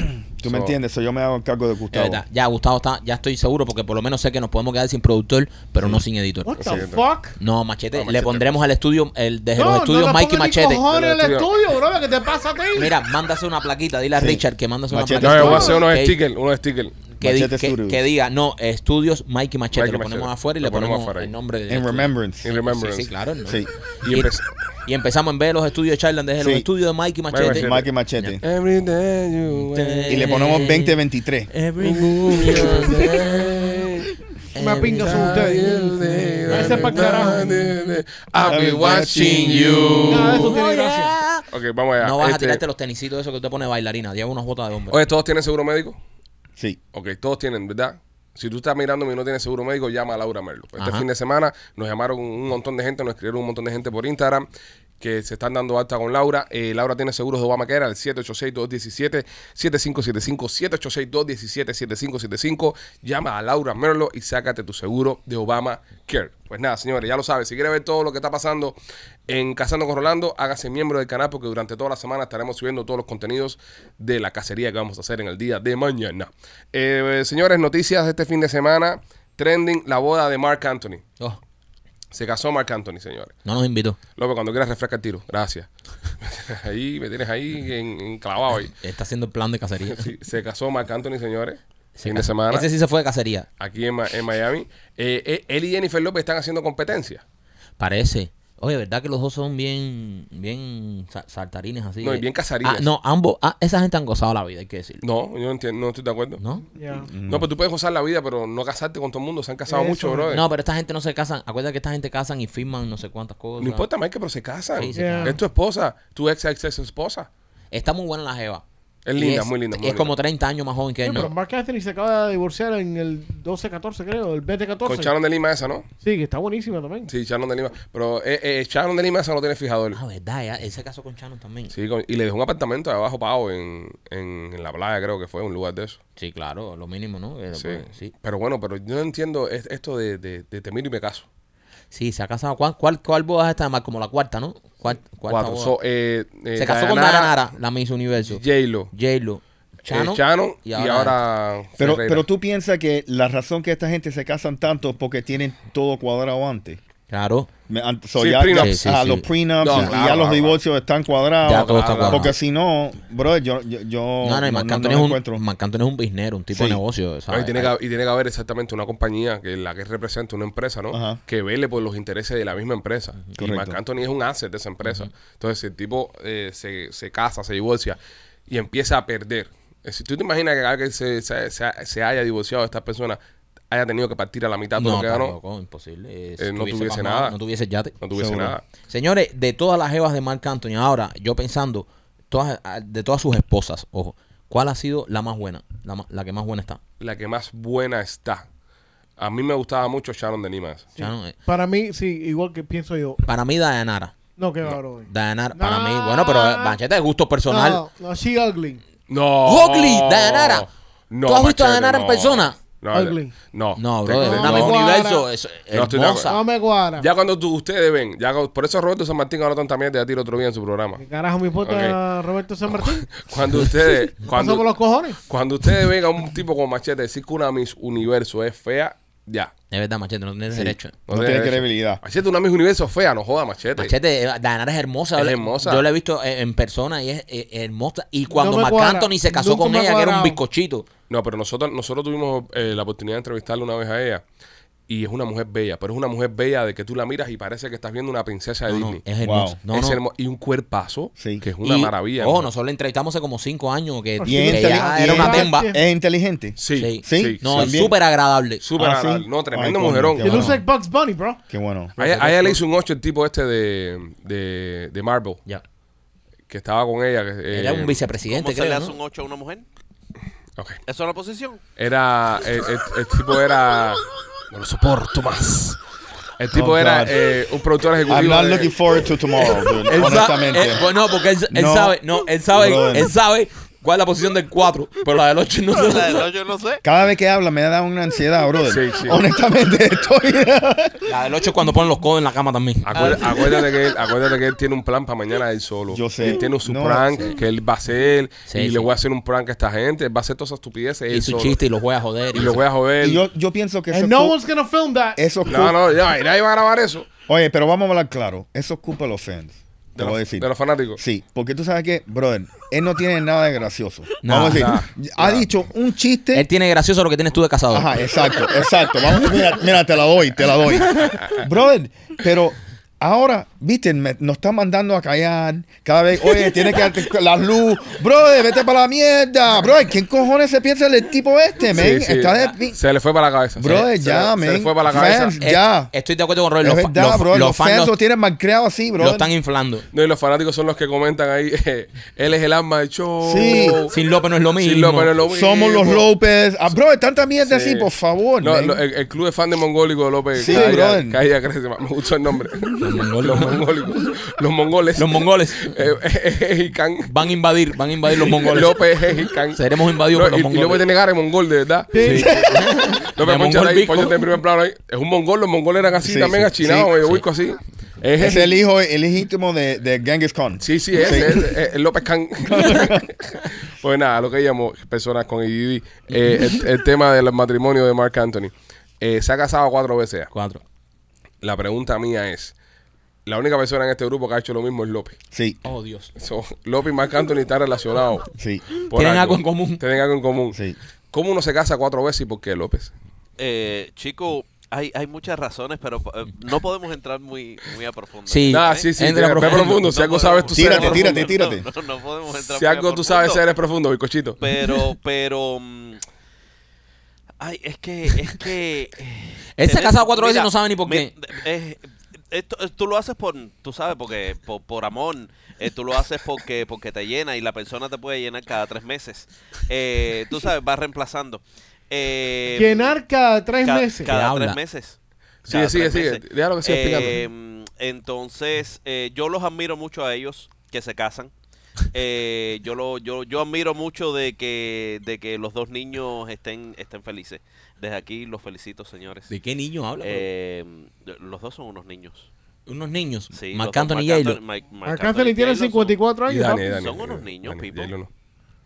¿Tú me So, entiendes? So, yo me hago el cargo de Gustavo. verdad. Ya Gustavo está, ya estoy seguro porque por lo menos sé que nos podemos quedar sin productor, pero no sin editor. What the fuck? No, Machete, No, le Machete. pondremos al estudio, el desde No, los estudios no pongas ni Machete. el estudio. bro. ¿Qué te pasa a ti? Mira, mándase una plaquita, dile a Sí. Richard que mándase una Machete. No, plaquita. yo voy a hacer unos stickers, unos stickers. Que, di- Machete que- que diga, no, estudios Mikey Machete. Mikey lo Machete. ponemos afuera y Lo le ponemos, ponemos el nombre de. En remembrance. In remembrance. Sí, sí, claro. ¿no? Sí. Y, Y, empe- y empezamos en ver los estudios de Charland desde Sí. los estudios de Mikey Machete. Machete. Mikey Machete. Every day you Y le ponemos 2023. Every Una pinga son ustedes. Váyanse pa'l carajo. I'll be watching you. Nada de eso tiene gracia. Ok, vamos allá. No vas a Este, tirarte los tenisitos esos que usted pone bailarina. Lleva unas botas de hombre. Oye, ¿todos tienen seguro médico? Sí. Ok, todos tienen, ¿verdad? Si tú estás mirándome y no tienes seguro médico, llama a Laura Merlo. Este Ajá. fin de semana nos llamaron un montón de gente, nos escribieron un montón de gente por Instagram que se están dando alta con Laura. Eh, Laura tiene seguros de Obamacare al 786-217-7575, 786-217-7575. Llama a Laura Merlo y sácate tu seguro de Obamacare. Pues nada, señores, ya lo sabes. Si quieres ver todo lo que está pasando en Cazando con Rolando, hágase miembro del canal porque durante toda la semana estaremos subiendo todos los contenidos de la cacería que vamos a hacer en el día de mañana. Eh, señores, noticias de este fin de semana. Trending, la boda de Mark Anthony. Oh, Se casó Mark Anthony, señores. no nos invitó. López, cuando quieras refresca el tiro. Gracias. <laughs> Ahí, me tienes ahí en, enclavado ahí. Está haciendo el plan de cacería. Sí, se casó Mark Anthony, señores. Se fin de semana. Ese sí se fue de cacería. Aquí en, en Miami. Eh, eh, él y Jennifer López están haciendo competencia. Parece. Oye, ¿verdad que los dos son bien, bien sa- saltarines así? No, y bien casarines. Ah, no, ambos, ah, esa gente han gozado la vida, hay que decirlo. No, yo no, entiendo, no estoy de acuerdo. No, ¿No? Ya. pues tú puedes gozar la vida, pero no casarte con todo el mundo. Se han casado Eso, mucho, bro. No, pero esta gente no se casan. Acuérdate que esta gente casan y firman no sé cuántas cosas. No importa, Mike, pero se casan. Sí, se casan. Es tu esposa, tu ex ex ex esposa. Está muy buena la jeva. Es linda, muy linda. y es linda. como 30 años más joven que Sí, él, pero ¿no? Mark Anthony se acaba de divorciar en el 12-14, creo, el 20-14. Con Sharon de Lima esa, ¿no? Sí, que está buenísima también. Sí, Sharon de Lima. Pero eh, eh, Sharon de Lima esa no tiene fijador. Ah, verdad, ya, él se casó con Shannon también. Sí. Sí, con- y le dejó un apartamento de abajo pago en, en, en la playa, creo que fue, un lugar de eso. claro, lo mínimo, ¿no? Sí. pues, sí. Pero bueno, pero yo no entiendo es- esto de, de, de te miro y me caso. Sí, se ha casado. ¿Cuál, cuál, cuál boda es esta? Más como la cuarta, ¿no? Cuar- cuarta Cuatro. boda. So, eh, eh, se casó con Dayanara, la Miss Universo. J-Lo, J-Lo. Shannon, Shannon, y ahora, Pero, Ferreira. pero tú piensas que la razón que esta gente se casan tanto es porque tienen todo cuadrado antes. Claro. Me- an- so Sí, ya, prenups. ya- Sí, sí, ah, sí. los prenups No, y claro, ya los claro, divorcios están cuadrados. Ya todo está cuadrado. Porque si no, bro, yo, yo, yo No, no, y no, Marc no- Anthony no es un, encuentro. Marc Anthony es un business, un tipo Sí. de negocio. No, ¿sabes? y, tiene que, y tiene que haber exactamente una compañía que la que representa una empresa, ¿no? Ajá. Que vele por los intereses de la misma empresa. Y Correcto. Marc Anthony es un asset de esa empresa. Entonces, si el tipo eh, se, se casa, se divorcia y empieza a perder. eh, Si tú te imaginas que alguien se, se, se- se haya divorciado de esta persona, haya tenido que partir a la mitad todo No, lo que ganó, loco, imposible. Eh, Eh, no tuviese pasmado, nada. No tuviese yate. no tuviese Seguro. nada. Señores, de todas las jevas de Marc Anthony, ahora yo pensando, todas, ah, de todas sus esposas, ojo, ¿cuál ha sido la más buena? La, la que más buena está. La que más buena está. A mí me gustaba mucho Sharon de. Shannon, eh, Para mí, sí, igual que pienso yo. para mí, Dayanara. No, que bro. Dayanara, para No. mí, bueno, pero eh, Manchete de gusto personal. No, no, she ugly. No. Ugly, Dayanara. No, ¿Tú has visto a Dayanara en no. persona? No, Ugly. no. No, Te- bro, es te- una no. Miss Universo, es No estoy de hermosa. No me cuadra. Ya cuando tú, ustedes ven, ya por eso Roberto San Martín ahora también te tiro otro día en su programa. ¿Qué carajo me importa Roberto San Martín? <laughs> Cuando ustedes, Pasó por cuando, los cojones. cuando ustedes ven a un tipo con machete decir que una Miss Universo es fea, ya. Es verdad, Machete, no tienes derecho. No tiene derecho. credibilidad. Machete, una Miss Universo fea, no joda machete. Machete, eh, Dayanara es hermosa. Es Yo le- hermosa. Yo la he visto eh, en persona y es eh, hermosa. Y cuando No me Marc cuadra. Anthony se casó Nunca con me ha ella, que era un cuadrado. bizcochito. No, pero nosotros, nosotros tuvimos eh, la oportunidad de entrevistarle una vez a ella. Y es una mujer bella, pero es una mujer bella de que tú la miras y parece que estás viendo una princesa de No, no, Disney. es hermosa. Wow. No, Es no. hermo- y un cuerpazo Sí. que es una Y, maravilla. Ojo, ¿no? nosotros la entrevistamos hace como cinco años que, es, que ya era es una temba. es inteligente. Sí, Sí. sí, Sí. No, es súper agradable. Súper Ah, agradable. sí. No, tremendo Ay, mujerón. bueno. looks like Bugs Bunny, bro. Qué bueno. A ella, a ella le hizo un 8 el tipo este de, de, de Marvel, Ya. que estaba con ella. Que, eh, Era un vicepresidente, ¿Cómo se le creo, hace ¿no? un 8 a una mujer? Ok. ¿Eso es una posición? Era. El, el- el tipo era. No lo soporto más. El tipo Oh, era eh, un productor ejecutivo. I'm not looking forward to tomorrow, dude. Honestamente. él- bueno, porque él, él No. sabe, no, él sabe, Brother. él sabe cuál es la posición del 4, pero la del 8 no se La del la ocho no sé. Cada vez que habla me da una ansiedad, brother. Sí, sí. Honestamente, <laughs> estoy. La del 8 es cuando ponen los codos en la cama también. Acuérdate, acuérdate que él, acuérdate que él tiene un plan para mañana él solo. Yo sé. Él tiene su No, prank sí. que él va a hacer. Sí, y sí. le voy a hacer un prank a esta gente. Él va a hacer todas esas estupideces. Y él su solo. chiste y los voy a joder. Y lo voy a joder. y yo, yo pienso que eso. No one's gonna film that. eso es No, no, ya, y nadie va a grabar eso. Oye, pero vamos a hablar claro. Eso es culpa de los fans. Te De lo voy a los- decir. De los fanáticos. Sí, porque tú sabes que, brother, él no tiene nada de gracioso. No, <laughs> Vamos a decir, no, ha no. dicho un chiste. Él tiene gracioso lo que tienes tú de casado. Ajá, exacto, exacto. Vamos, mira, mira, te la doy, te la doy. <laughs> Brother, pero ahora, viste, me- nos están mandando a callar. Cada vez, oye, tiene que darte <laughs> la luz. Brother, vete para la mierda. Brother, ¿quién cojones se piensa el tipo este, man? Sí, sí. Está de... Se le fue para la cabeza. Brother, Se- ya, se, man. Se le fue para la cabeza. Fans, Eh, ya. Estoy de acuerdo con Roy. Es Los, verdad, los- bro. Los, los fans fans lo, lo tienen mal creado así, bro. lo están inflando. No, y los fanáticos son los que comentan ahí, eh, <laughs> él es el alma del show. Sí. Sin López no es lo mismo. Sin López no es lo mismo. Somos los López. Ah, bro, tanta mierda Sí. así, por favor. No, lo- el, el club de fan de Mongólico de López. Sí, cada día crece más. Me gustó el nombre. <laughs> Los mongólicos. Los mongólicos. Los mongoles. Los mongoles Eh, eh, eh, Ejicán. van a invadir, van a invadir los mongoles. López es Ejicán. Seremos invadidos No, por los y, y López mongoles. tiene cara de mongol, de verdad. Sí. Sí. <laughs> López, De ponchate mongol ahí, visco. ponchate en primer plano ahí. Es un mongol, los mongoles eran así Sí, también, sí, achinados, sí, medio sí. huico así. Es Es el- hijo el legítimo de, de Genghis Khan. Sí, sí, ese, es el López Khan. <laughs> pues nada, lo que llamo personas con IDD. Eh, el, el tema del matrimonio de Mark Anthony. Eh, se ha casado cuatro veces ya. Cuatro. La pregunta mía es: la única persona en este grupo que ha hecho lo mismo es López. Sí, Oh, Dios. So, López y Mark Anthony están relacionados. sí, Tienen algo en común. Tienen algo en común. sí. ¿Cómo uno se casa cuatro veces y por qué López? Eh, chico, hay, hay muchas razones, pero eh, no podemos entrar muy, muy a profundo. Sí. Nada, sí, sí. entra ve profundo. profundo. Si No algo podemos. sabes, tú Tírate, sabes. tírate, profundo. tírate. No, no podemos entrar Si muy a algo tú sabes, eres profundo, bizcochito. Pero, <laughs> pero. mm, Ay, es que. Es que eh, Él se ha casado cuatro veces y no sabe ni por qué. eh, esto, eh, tú lo haces por, tú sabes, porque por, por amor. eh, tú lo haces porque, porque te llena y la persona te puede llenar cada tres meses. Eh, tú sabes, vas reemplazando. Eh, Llenar cada tres ca- meses. Cada ¿Qué tres habla? meses. Sigue, Cada sigue, tres sigue. meses. Déjalo que siga Eh, explicando. entonces, eh, yo los admiro mucho a ellos que se casan. Eh, yo lo yo yo admiro mucho de que de que los dos niños estén estén felices. Desde aquí los felicito, señores. ¿De qué niño habla? Eh, los dos son unos niños. Unos niños. Sí, Marc Anthony y Marc. Anthony- tiene J-Lo son- 54 Y años. Dani, papi. Dani. Son unos niños, Dani, people.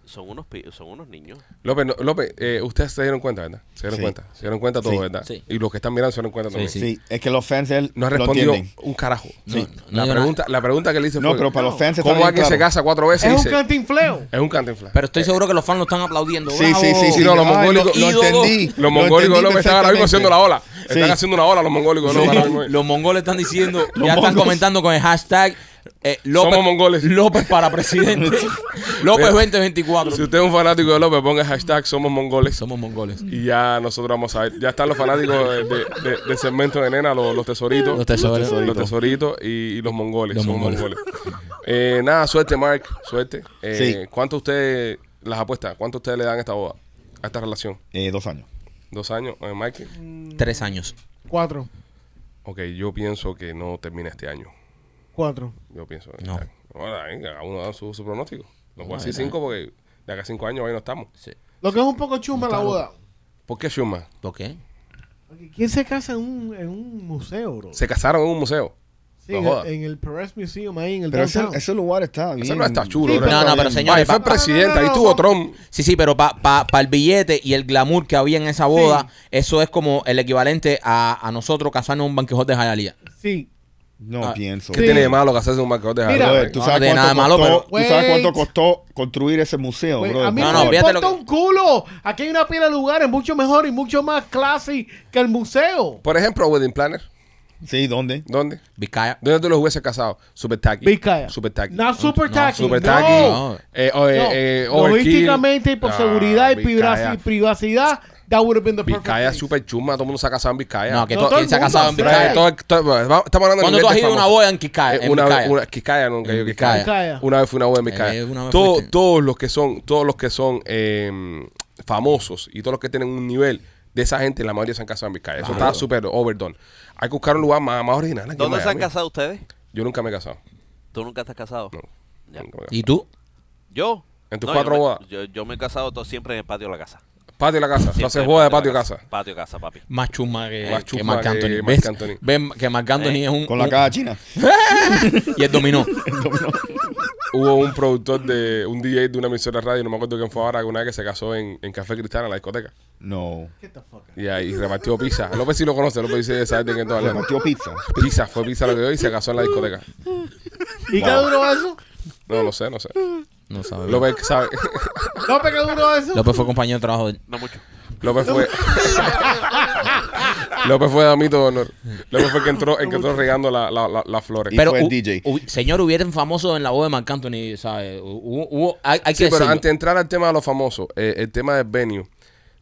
Son unos son unos niños. López, no- López eh, ustedes se dieron cuenta, ¿verdad? Se dieron Sí. cuenta. Se dieron cuenta todo, Sí. ¿verdad? Sí. Y los que están mirando se dieron cuenta también. Sí. Sí, es que los fans él No ha respondido un carajo. No, Sí. no la, pregunta, la pregunta que le hice No, fue: pero para los fans ¿Cómo alguien se claro. casa cuatro veces? Es y un dice, cantinfleo. es un cantinflas. Pero estoy seguro que los fans lo están aplaudiendo. Sí, sí, sí, Sí, no, los mongólicos- lo, entendí. Los lo mongólicos López están ahora mismo haciendo la ola. Están haciendo una ola los mongólicos Los, mongoles están diciendo, ya están comentando con el hashtag eh, López, Somos mongoles. López para presidente. <laughs> López Mira. 2024. Si usted es un fanático de López, ponga hashtag somos mongoles. Somos mongoles. Y ya nosotros vamos a ver. Ya están los fanáticos de- de- segmento de nena, los, los tesoritos. Los tesoritos y, y los mongoles. Los somos mongoles. mongoles. Eh, nada, suerte, Mark. Suerte. Eh, Sí. ¿Cuánto usted las apuesta? ¿Cuánto ustedes le dan a esta boda? A esta relación. Eh, dos años. ¿Dos años? Eh, Mike. Tres años. Cuatro. Ok, yo pienso que no termina este año. Cuatro. Yo pienso. No. Ahora, eh, cada uno da su, su pronóstico. No voy a No, decir cinco porque de acá a cinco años ahí no estamos. Sí. Lo que es un poco chumba la boda. ¿Por qué Schumann? ¿Por qué? ¿Quién se casa en un, en un museo, bro? Se casaron en un museo. Sí, no en, jodas. el, en el Perez Museum, ahí en el Pero ese, downtown. ese lugar está bien. Ese no está chulo. Sí, bro. No, no, pero Ahí señores, fue el presidente, No, no, ahí no. Trump. Sí, sí, pero para pa, pa el billete y el glamour que había en esa boda, eso es como el equivalente a, a nosotros casarnos en un banquejón de Hialeah. Sí. No Ah, pienso. ¿Qué Sí. tiene de malo que hacerse un marcador de Mira, jardín? Brother, ¿tú, sabes no cuánto malo, costó, pero- ¿Tú sabes cuánto Wait. costó construir ese museo, Güey, bro? a mí No, no, no, me importa que- un culo. Aquí hay una pila de lugares mucho mejor y mucho más classy que el museo. Por ejemplo, Wedding Planner. Sí, ¿dónde? ¿Dónde? Vizcaya. ¿Dónde tú los hubiese casado? Super Tacky. Vizcaya. Super Tacky. No super no, tacky. Super no. Tacky. No. Eh, o, eh, No. eh. Logísticamente y por Ah, seguridad y privacidad, that would have been the perfect Vizcaya es place. super chuma. Todo el mundo se ha casado en Vizcaya. No, que No, to- todo ¿quién el se ha mundo casado en Vizcaya? eh, todo- todo- estamos hablando de ¿Cuándo tú has ido a una boda en Vizcaya? Eh, En una, Vizcaya? una, Quiscaya, nunca Vizcaya. Quiscaya. Vizcaya. Una vez fui a una boda en Vizcaya. Eh, una vez Todo- fuiste. todos los que son, todos los que son eh, famosos y todos los que tienen un nivel de esa gente, la mayoría se han casado en Vizcaya. Eso Claro. está súper overdone. Hay que buscar un lugar más, más original. aquí en ¿Dónde se han Miami. casado ustedes? Yo nunca me he casado. ¿Tú nunca te has casado? No. Ya. Nunca me he ¿Y tú? ¿Yo? ¿En tus No, cuatro yo me- bodas? Yo, yo me he casado todo siempre en el patio de la casa. Patio de la casa. Siempre Entonces en boda de patio de casa. Patio de casa, papi. Más chuma que, Más que Marc que Anthony. Marc ¿Ves? Anthony. Ven que Marc Anthony Eh. es un... Con la un- caja china. <laughs> y el dominó. hubo un productor de un DJ de una emisora de radio, no me acuerdo quién fue ahora, que una vez que se casó en, en Café Cristal en la discoteca. No. Get the fuck out. Y ahí repartió pizza. López sí lo conoce, López dice, ¿sabes de quién estoy hablando? Repartió pizza. Pizza, fue pizza lo que dio y se casó en la discoteca. ¿Y qué duró eso? No, no sé, no sé. No sabe. López sabe. <laughs> ¿López qué duró eso? López fue compañero de trabajo de él. No mucho. López fue. <laughs> López fue damito de honor. López fue el que entró, el que entró regando la- la- la- las flores. Y Pero, fue el hu- DJ. hu- señor, hubieran famosos en la voz de Marc Anthony, ¿sabes? Hubo, hubo- hay, hay que Sí, pero decirlo. antes de entrar al tema de los famosos, eh, el tema del venue,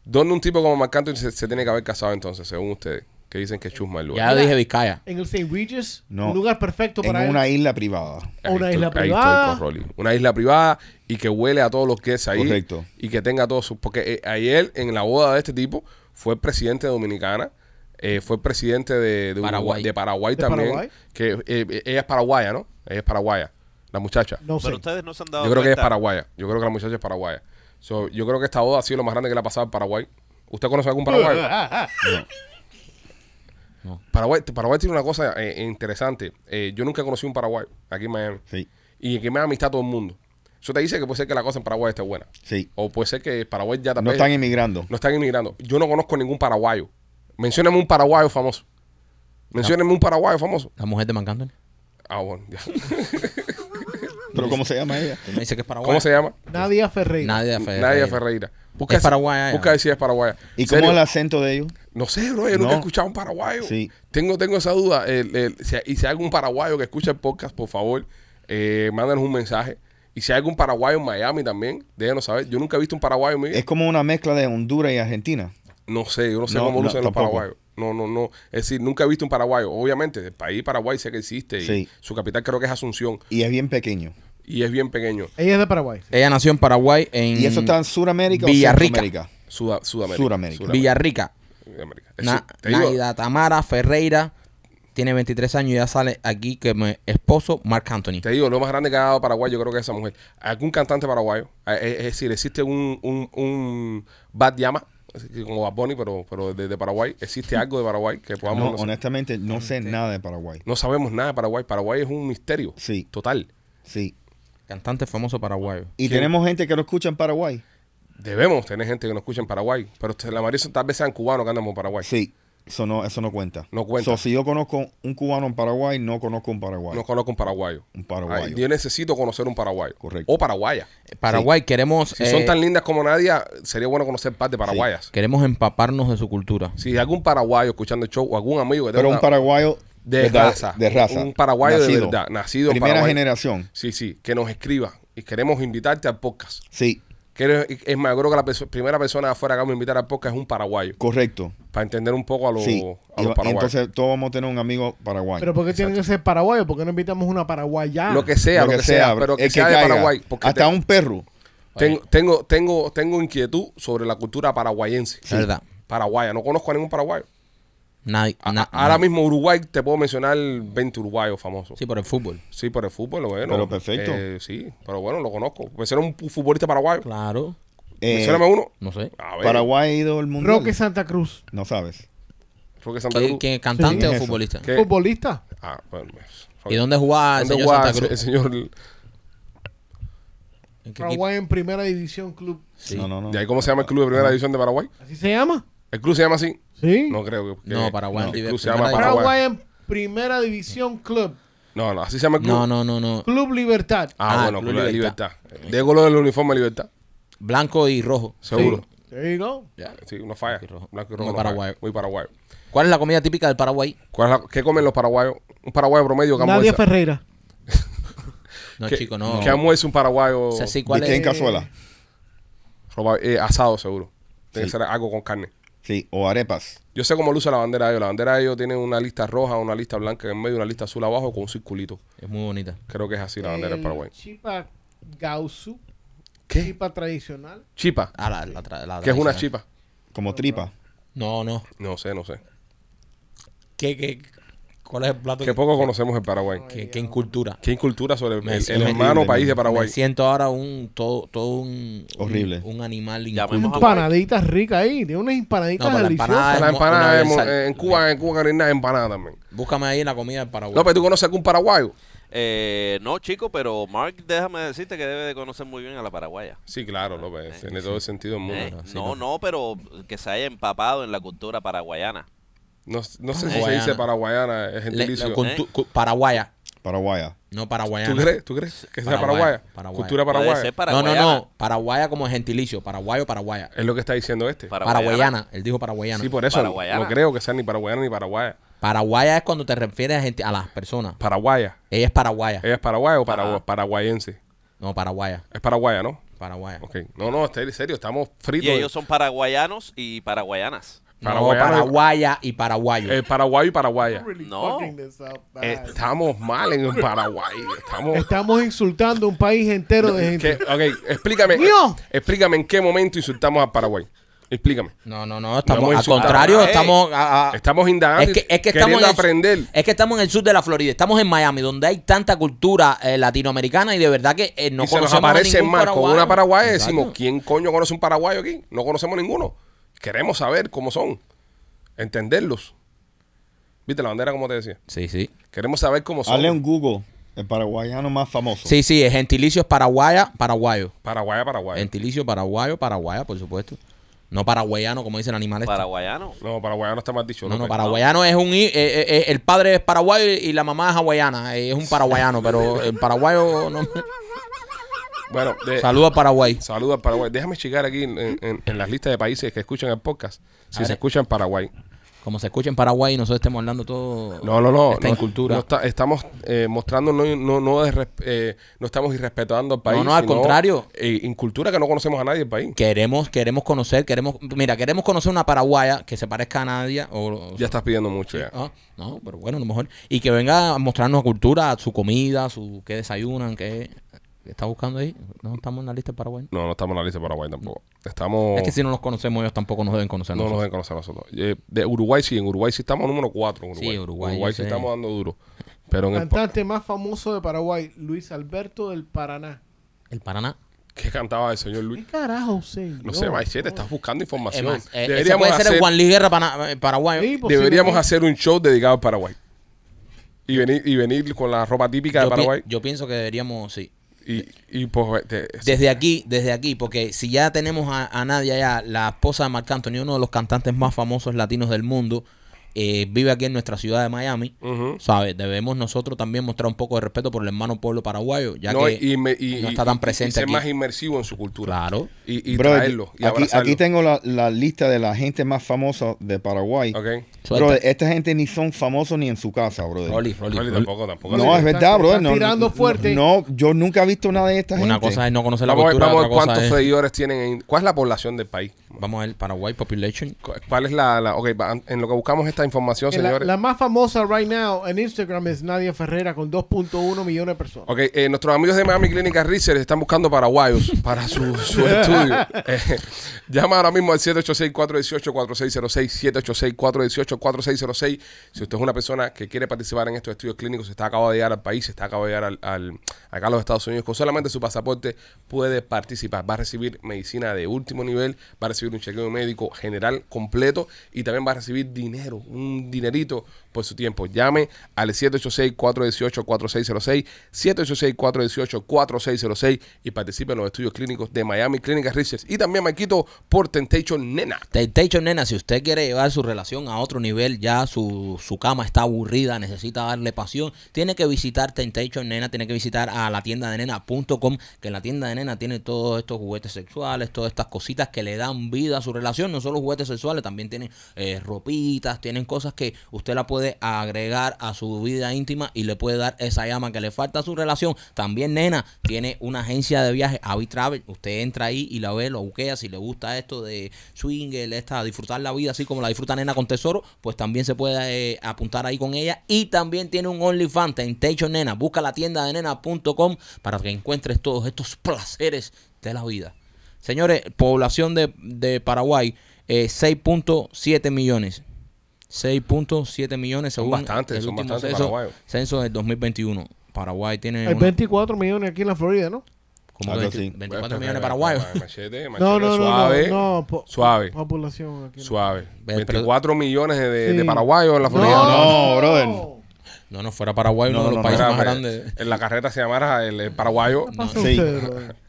¿dónde un tipo como Marc Anthony se, se tiene que haber casado entonces, según ustedes? Que dicen que es chusma el lugar. Ya dije Vizcaya. En el St. Regis, No. un lugar perfecto En para una él. isla privada. Ahí una estoy- isla ahí estoy privada. con Rolly. Una isla privada y que huele a todos los que es ahí. Correcto. Y que tenga todos sus... Porque eh, ayer en la boda de este tipo fue el presidente de Dominicana, eh, fue el presidente de, de Paraguay. Uruguay, de Paraguay ¿De también. Paraguay? Que eh, eh, ella es paraguaya, ¿no? Ella es paraguaya, la muchacha. No sé. Pero ustedes no se han dado Yo creo que ella es paraguaya. Yo creo que la muchacha es paraguaya. So, yo creo que esta boda ha sido lo más grande que le ha pasado en Paraguay. ¿Usted conoce algún paraguayo? <laughs> No. Paraguay, Paraguay tiene una cosa eh, interesante. Eh, yo nunca conocí un paraguayo aquí en Miami. Sí, Y que me da amistad a todo el mundo. Eso te dice que puede ser que la cosa en Paraguay esté buena. sí. O puede ser que Paraguay ya No también están inmigrando. no están inmigrando. Yo no conozco ningún paraguayo. Mencióname un paraguayo famoso. Mencióname un paraguayo famoso. La mujer de Marc Anthony. Ah, bueno. ya. <laughs> ¿Pero cómo se llama ella? Tú me dices que es Paraguay. ¿Cómo se llama? Nadia Ferreira. Nadia Ferreira. Nadia Ferreira. Es si- paraguaya, Busca ver si es paraguaya. ¿Y ¿Serio? cómo es el acento de ellos? No sé, bro. Yo nunca No. he escuchado un paraguayo. Sí. Tengo, tengo esa duda. El- el- si- y si hay algún paraguayo que escucha el podcast, por favor, eh, mándanos un mensaje. Y si hay algún paraguayo en Miami también, déjenos saber. Yo nunca he visto un paraguayo en mi vida. Es como una mezcla de Honduras y Argentina. No sé, yo no sé No, cómo no, lucen los tampoco. paraguayos. No, no, no. Es decir, nunca he visto un paraguayo. Obviamente, el país Paraguay sé que existe. Y Sí. Su capital creo que es Asunción. Y es bien pequeño. Y es bien pequeño. Ella es de Paraguay. Ella nació en Paraguay, en ¿Y eso está en Sudamérica Villarrica. o Centroamérica? Suda- Sudamérica. Suramérica. Villarrica. Sudamérica. Eso, Na- te digo, Naida Tamara Ferreira tiene 23 años y ya sale aquí que mi esposo Marc Anthony. te digo, lo más grande que ha dado Paraguay, yo creo que es esa mujer. ¿Algún cantante paraguayo? Eh, eh, Es decir, existe un, un, un Bad Llama, como Bad Bunny, pero, pero de, de Paraguay. ¿Existe <laughs> algo de Paraguay que podamos No, conocer? honestamente, no sé nada de Paraguay. No sabemos nada de Paraguay. Paraguay es un misterio. Sí. Total. Sí. Cantante famoso paraguayo. Y ¿Quién? tenemos gente que lo escucha en Paraguay. Debemos tener gente que nos escuche en Paraguay. Pero la mayoría son- tal vez sean cubanos que andan por Paraguay. Sí. Eso no, eso no cuenta. No cuenta. So, si yo conozco un cubano en Paraguay, no conozco un paraguayo. No conozco un paraguayo. Un paraguayo. Ay, yo necesito conocer un paraguayo. Correcto. O paraguaya. Paraguay, queremos, Si eh, son tan lindas como Nadia, sería bueno conocer par de paraguayas. queremos empaparnos de su cultura. Si algún paraguayo escuchando el show o algún amigo que tenga Pero un paraguayo de raza. De raza. Un paraguayo de verdad, nacido en Primera generación. Sí, sí, que nos escriba. Y queremos invitarte al podcast. Sí, es más, yo creo que la perso- primera persona afuera que vamos a invitar al podcast es un paraguayo. correcto. Para entender un poco a los, Sí. a los paraguayos. entonces todos vamos a tener un amigo paraguayo. Pero ¿por qué tiene que ser paraguayo? ¿Por qué no invitamos una paraguaya? lo que sea, lo, que, sea, pero que sea de caiga. Paraguay. Porque Hasta te- un perro. tengo, tengo, tengo, tengo inquietud sobre la cultura paraguayense. Verdad. Paraguaya. No conozco a ningún paraguayo. Nadie, A- ahora mismo Uruguay te puedo mencionar 20 uruguayos famosos. Sí, por el fútbol. Sí, por el fútbol, bueno. Pero perfecto. Eh, sí, pero bueno, lo conozco. Menciona un futbolista paraguayo. Claro. Eh, uno. No sé. A ver. Paraguay ha ido al mundial. Roque Santa Cruz. No sabes. Roque Santa ¿Qué, Cruz. qué, cantante ¿Quién o es futbolista? ¿Qué? Futbolista. Ah, bueno. ¿Y dónde jugaba el ¿Dónde señor jugaba Santa Cruz? el señor? ¿En qué equipo? Paraguay en primera división club. Sí. No, no, no. ¿De ahí cómo se llama el club de primera división de Paraguay? ¿Así se llama? ¿El club se llama así? Sí. No creo que. No, Paraguay. El club se llama. Paraguay. Paraguay en primera división club. No, no, así se llama el club. No, no, no, no. Club Libertad. Ah, Ah, bueno, Club Libertad. De color del uniforme Libertad. Blanco y rojo. Seguro. There you go. Sí, no falla. Blanco y rojo. Blanco y Muy rojo. no paraguayo. Muy paraguayo. ¿Cuál es la comida típica del Paraguay? ¿Cuál es la- ¿Qué comen los paraguayos? Un paraguayo promedio que Nadia. Ferreira. <laughs> No, ¿Qué- chico, no. ¿Qué almuerza un paraguayo? O sea, sí, ¿cuál ¿De qué en cazuela? Eh, asado, seguro. Tiene Sí. que ser algo con carne. Sí, o arepas. Yo sé cómo luce la bandera de ellos. La bandera de ellos tiene una lista roja, una lista blanca en medio, una lista azul abajo con un circulito. Es muy bonita. Creo que es así la bandera del El Paraguay. Chipa Gausu. ¿Qué? Chipa tradicional. Chipa. Ah, la, la, tra- la ¿Qué es una chipa? Como tripa. No, no. No sé, no sé. ¿Qué, qué, ¿Cuál es el plato? Que poco conocemos el Paraguay. ¿Qué, qué incultura? ¿Qué incultura sobre el, Me- el me- hermano horrible, país de Me Paraguay? siento ahora un todo, todo un Horrible. un, un animal Empanaditas ricas ahí. Tiene unas empanaditas No, la deliciosas. empanada La es empanada en, Cuba, en Cuba, Karina, empanada también. Búscame ahí la comida del Paraguay. No, pero tú conoces algún paraguayo. Eh, no, chico, pero Mark, déjame decirte que debe de conocer muy bien a la paraguaya. Sí, claro, López. Tiene todo el sentido del mundo. ¿eh? sí, no, no. no, pero que se haya empapado en la cultura paraguayana. No, no sé si se Paraguayana. dice paraguayana, es Le- gentilicio. con tu- cu- paraguaya, Paraguaya. no paraguayana. ¿Tú crees? ¿Tú crees que sea Paraguaya, paraguaya? paraguaya. Cultura Puede paraguaya. ser No, paraguayana. no, no. Paraguaya como gentilicio. Paraguayo, paraguaya. Es lo que está diciendo este. Paraguayana. Paraguayana. Él dijo paraguayana. Sí, por eso Paraguayana. no creo que sea ni paraguayana ni paraguaya. Paraguaya es cuando te refieres a, gente, a las personas. Paraguaya. Ella es paraguaya. ¿Ella es paraguaya o paragua- paraguayense? No, paraguaya. Es paraguaya, ¿no? Paraguaya. Ok. No, no, está en serio, estamos fritos. Y ellos son paraguayanos y paraguayanas. No, paraguaya y paraguayo. Eh, paraguayo y paraguaya. Really No. bad. Estamos mal en Paraguay. Estamos. Estamos insultando un país entero de gente. ¿Qué? Ok, explícame. ¡Mío! Explícame en qué momento insultamos a Paraguay. Explícame. No, no, no. No Estamos, hemos al contrario, estamos. a- a- Estamos indagando es que, es que y estamos en el, aprender. Es que estamos en el sur de la Florida. Estamos en Miami, donde hay tanta cultura eh, latinoamericana y de verdad que eh, no y se nos conocemos a aparecen ningún más con una paraguaya y decimos, ¿quién coño conoce un paraguayo aquí? No conocemos ninguno. Queremos saber cómo son. Entenderlos. ¿Viste la bandera como te decía? Sí, sí. Queremos saber cómo son. Hazle un Google. El paraguayano más famoso. Sí, sí, el gentilicio es paraguaya, paraguayo. Paraguaya, Paraguaya. Gentilicio paraguayo, paraguaya, por supuesto. No paraguayano, como dice el animal este. Paraguayano. No, paraguayano está más dicho. No, no, paraguayano es un... eh, eh, eh, el padre es paraguayo y la mamá es hawaiana. eh, Es un paraguayano, pero el paraguayo... No, Bueno, de, a Paraguay. saludos al Paraguay. Déjame checar aquí en, en- en las listas de países que escuchan el podcast. Si se escucha en Paraguay. Como se escucha en Paraguay y nosotros estemos hablando todo... No, no, no. Esta no, incultura. no está- estamos eh, mostrando, no, no, no, eh, no estamos irrespetando al país. no, al sino, contrario. eh, incultura que no conocemos a nadie del país. Queremos, queremos conocer, queremos... Mira, queremos conocer una paraguaya que se parezca a Nadia o... o- Ya estás pidiendo mucho ya. Ah, no, pero bueno, a lo mejor. Y que venga a mostrarnos cultura, su comida, su qué desayunan, qué, qué está buscando ahí. No estamos en la lista de Paraguay. No, no estamos en la lista de Paraguay tampoco. Estamos. Es que si no los conocemos, ellos tampoco nos deben conocer. no nos deben conocer a nosotros. Eh, de Uruguay sí, en Uruguay sí estamos número 4. Uruguay. Sí, Uruguay, yo sí sé. estamos dando duro. Pero en el. Cantante más famoso de Paraguay, Luis Alberto del Paraná. El Paraná. ¿Qué cantaba el señor ¿Qué Luis? carajo sé? No sé, Machete, estás buscando Es información. más, eh, ese deberíamos puede ser el hacer, Juan Luis Guerra pana- eh, paraguayo. Sí, deberíamos hacer un show dedicado al Paraguay. Y venir, y venir con la ropa típica de pi- Paraguay. yo pienso que deberíamos, sí. Y, y pues. de- Desde aquí, desde aquí, porque si ya tenemos a, a Nadia ya, la esposa de Marc Anthony, uno de los cantantes más famosos latinos del mundo, eh, vive aquí en nuestra ciudad de Miami. ¿sabes? Debemos nosotros también mostrar un poco de respeto por el hermano pueblo paraguayo, ya No, que y, me- y- no está tan y- y presente ser aquí. más inmersivo en su cultura. Claro. Y, Bro, traerlo. Y aquí, abrazarlo. aquí tengo la, la lista de la gente más famosa de Paraguay. Ok. Suelta. Bro, esta gente ni son famosos ni en su casa, bro. Rolly, Rolly, Rolly, Rolly. tampoco, tampoco. No, es verdad, bro. están No, tirando fuerte. No, yo nunca he visto nada de esta Una gente. cosa es no conocer la Vamos cultura, vamos a ver otra cosa cuántos es... seguidores tienen. en- ¿Cuál es la población del país? Vamos a ver, Paraguay Population. ¿Cu- ¿Cuál es la, la- ok, en lo que buscamos esta información, La, señores? la más famosa right now en Instagram es Nadia Ferrera con 2.1 millones de personas. Ok, eh, nuestros amigos de Miami Clínica Research están buscando paraguayos <laughs> para su, su estudio. <laughs> Eh, llama ahora mismo al 786-418-4606, 786-418-4606. Si usted es una persona que quiere participar en estos estudios clínicos, está acaba de llegar al país, está acaba de llegar al, al- acá a los Estados Unidos, con solamente su pasaporte puede participar. Va a recibir medicina de último nivel, va a recibir un chequeo médico general completo y también va a recibir dinero, un dinerito por su tiempo. Llame al 786-418-4606, 786-418-4606 y participe en los estudios clínicos de Miami Clinic Research y también me quito por Temptation Nena. Temptation Nena, si usted quiere llevar su relación a otro nivel, ya su, su cama está aburrida, necesita darle pasión, tiene que visitar Temptation Nena, tiene que visitar a la tienda de nena.com, que en la tienda de nena tiene todos estos juguetes sexuales, todas estas cositas que le dan vida a su relación, no solo juguetes sexuales, también tienen eh, ropitas, tienen cosas que usted la puede agregar a su vida íntima y le puede dar esa llama que le falta a su relación. También Nena tiene una agencia de viaje, Avi Travel, usted entra ahí y la ve, lo buquea, si le gusta esto de swinger, esta, disfrutar la vida así como la disfruta Nena con Tesoro, pues también se puede eh, apuntar ahí con ella y también tiene un OnlyFans, Temptation Nena, busca la tienda de nena.com para que encuentres todos estos placeres de la vida. Señores, población de, de Paraguay, eh, 6.7 millones. 6.7 millones según bastantes, el son último bastantes censo, paraguayos. censo del 2021. Paraguay tiene Hay una- 24 millones aquí en la Florida, ¿no? Como Algo 20 así. 24 millones paraguayos. Machete, machete, No, no, no, suave, no, no, po- suave, Población aquí. no. suave. Pero- 24 millones de, de- de Sí. paraguayos en la Florida. No, No, brother. No, no, fuera Paraguay, No, uno de no, los no, países más grandes. En la carreta se llamara el, el paraguayo. ¿Qué pasa Sí. usted, brother? <laughs>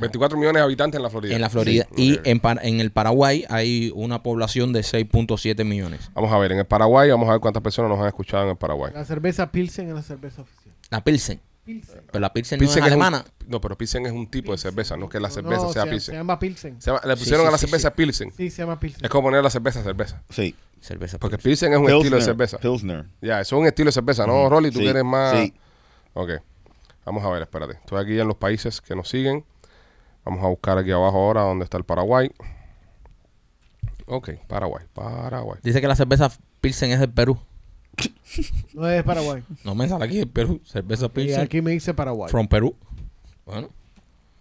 24 millones de habitantes en la Florida. En la Florida. Sí, y en, en el Paraguay hay una población de 6.7 millones. Vamos a ver, en el Paraguay, vamos a ver cuántas personas nos han escuchado en el Paraguay. La cerveza Pilsen es la cerveza oficial. La Pilsen. Pilsen. Pero la Pilsen, Pilsen no es es un- alemana. no, pero Pilsen es un tipo de cerveza, no que la cerveza No, sea se, Pilsen. Se llama Pilsen. Se llama- le pusieron sí, a la cerveza sí. Pilsen. Sí, se llama Pilsen. Es como poner la cerveza cerveza. Sí. Cerveza Porque Pilsen. Pilsen es un estilo de cerveza. Pilsner. Ya, eso es un estilo de cerveza, ¿no, Rolly? Tú Sí, quieres más. Sí. Ok. Vamos a ver, espérate. Estoy aquí en los países que nos siguen. Vamos a buscar aquí abajo ahora donde está el Paraguay. Ok, Paraguay, Paraguay. Dice que la cerveza Pilsen es del Perú. No es Paraguay. No me sale aquí el Perú. Cerveza Y Pilsen. aquí me dice Paraguay. From Perú. Bueno,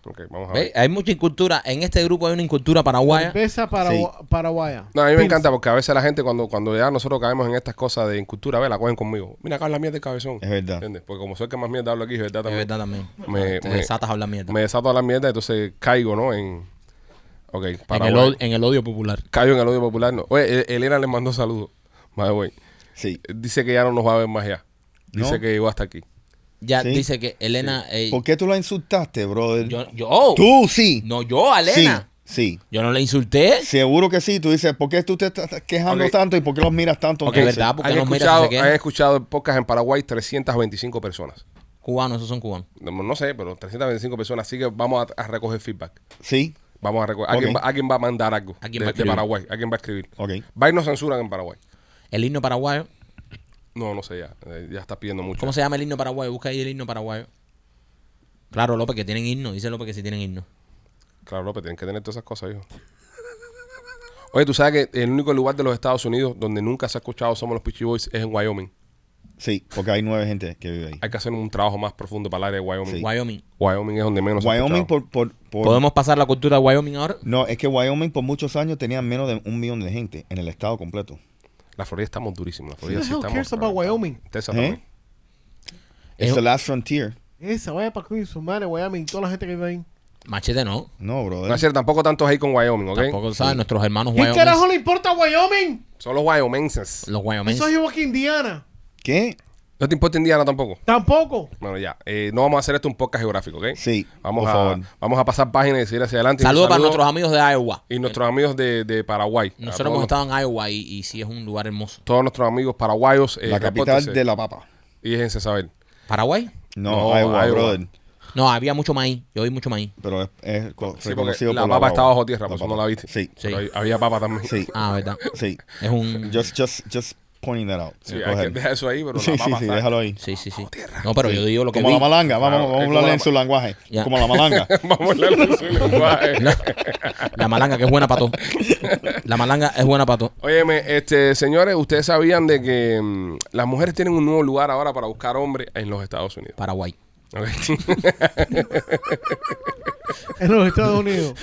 Ok, vamos a ve, ver. hay mucha incultura. En este grupo hay una incultura paraguaya. Cerveza paragua- paraguaya. No, a mí me Pilsen. encanta porque a veces la gente cuando, cuando ya nosotros caemos en estas cosas de incultura, ve, la cogen conmigo. Mira, acá habla mierda de cabezón. Es verdad. ¿Entiendes? Porque como soy el que más mierda hablo aquí, es verdad Es también. verdad también. Me- Te me- desatas a hablar mierda. Me desato a la mierda, entonces caigo, ¿no? En. Ok, en, Paraguay. el, od- en el odio popular. Caigo en el odio popular. No. Oye, E- Elena le mandó saludos. Madre güey. Sí. Dice que ya no nos va a ver más ya. Dice ¿No? que llegó hasta aquí. Ya Sí. dice que Elena. eh, ¿Por qué tú la insultaste, brother? yo, yo, oh, Tú sí. No, yo, a Elena. Sí. Yo no le insulté. Sí. Seguro que sí. Tú dices, ¿por qué tú te estás quejando tanto y por qué los miras tanto? Ok, entonces? verdad, porque han escuchado, quejan. han escuchado el podcast en Paraguay 325 personas. Cubanos, esos son cubanos. No, no sé, pero 325 personas. Así que vamos a, a recoger feedback. Sí. Vamos a recoger. ¿Alguien, Ok. va, alguien va a mandar algo ¿Alguien de, va a de? Paraguay. Alguien va a escribir. Ok. Va y nos censuran en Paraguay. El himno paraguayo. No, no sé ya. Eh, ya está pidiendo mucho. ¿Cómo se llama el himno paraguayo? Busca ahí el himno paraguayo. Claro, López, que tienen himno. Dice López que sí tienen himno. Claro, López, tienen que tener todas esas cosas, hijo. Oye, tú sabes que el único lugar de los Estados Unidos donde nunca se ha escuchado Somos los Peachy Boys es en Wyoming. Sí, porque hay nueve gente que vive ahí. Hay que hacer un trabajo más profundo para el área de Wyoming. Sí. Wyoming. Wyoming es donde menos se ha Wyoming escuchado. por, por, por- ¿Podemos pasar la cultura de Wyoming ahora? No, es que Wyoming por muchos años tenía menos de un millón de gente en el estado completo. La Florida estamos durísimos. La Florida sí estamos. cares about Wyoming? Texas ¿Eh? también. Es the last frontier. Esa, vaya para coño su madre, Wyoming, toda la gente que vive ahí. Machete no. No, brother. No es cierto, tampoco tantos ahí con Wyoming, ¿ok? Tampoco saben nuestros hermanos ¿Qué Wyoming. carajo le importa a Wyoming? Son los Wyomingenses. Los Wyoming. Eso es igual que Indiana. ¿Qué? ¿No te importa Indiana tampoco? Tampoco. Bueno, ya. Eh, no vamos a hacer esto un podcast geográfico, ¿ok? Sí, Vamos por a, favor. vamos a pasar páginas y seguir hacia adelante. Saludos para nuestros amigos de Iowa. Y nuestros amigos de, de Paraguay. Nosotros hemos estado en Iowa y, y sí es un lugar hermoso. todos nuestros amigos paraguayos. eh, la capital de la papa. Y déjense saber. ¿Paraguay? No, No, Iowa, Iowa. brother. No, había mucho maíz. Yo vi mucho maíz. Pero es, es Sí, reconocido la por papa está bajo tierra, por eso no la viste. Sí, Sí. Pero ahí había papa también. sí, Ah, ¿verdad? sí. Es un... Just, just, just pointing that out. Sí, Go hay que ahead. dejar eso ahí, pero Sí, <laughs> la sí, déjalo ahí. Sí, sí, sí. No, pero yo digo lo que Como vi. la malanga, vamos, vamos a hablarle la- en su lenguaje. <laughs> Ya. Como la malanga. <laughs> Vamos a leerlo en su lenguaje. La malanga que es buena para todo. La malanga es buena para todo. Óyeme, este, señores, ustedes sabían de que mm, las mujeres tienen un nuevo lugar ahora para buscar hombres en los Estados Unidos. Paraguay. En los Estados Unidos. <laughs>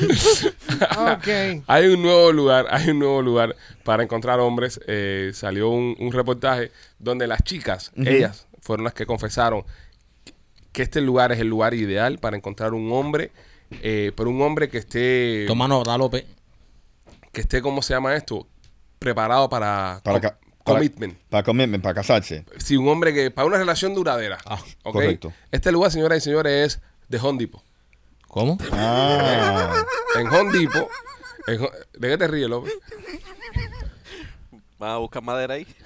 ok. hay un nuevo lugar, hay un nuevo lugar para encontrar hombres. Eh, salió un, un reportaje donde las chicas, ellas, fueron las que confesaron que este lugar es el lugar ideal para encontrar un hombre, eh, pero un hombre que esté, Toma nota, López. que esté, ¿cómo se llama esto? Preparado para, Para, para- commitment. Para commitment, para casarse. Sí, un hombre que, para una relación duradera. Ah, ¿ok? correcto. Este lugar, señoras y señores, es de Home Depot. ¿Cómo? Ah, En Home Depot. en Home- ¿De qué te ríes, López? ¿Vas a buscar madera ahí? <laughs>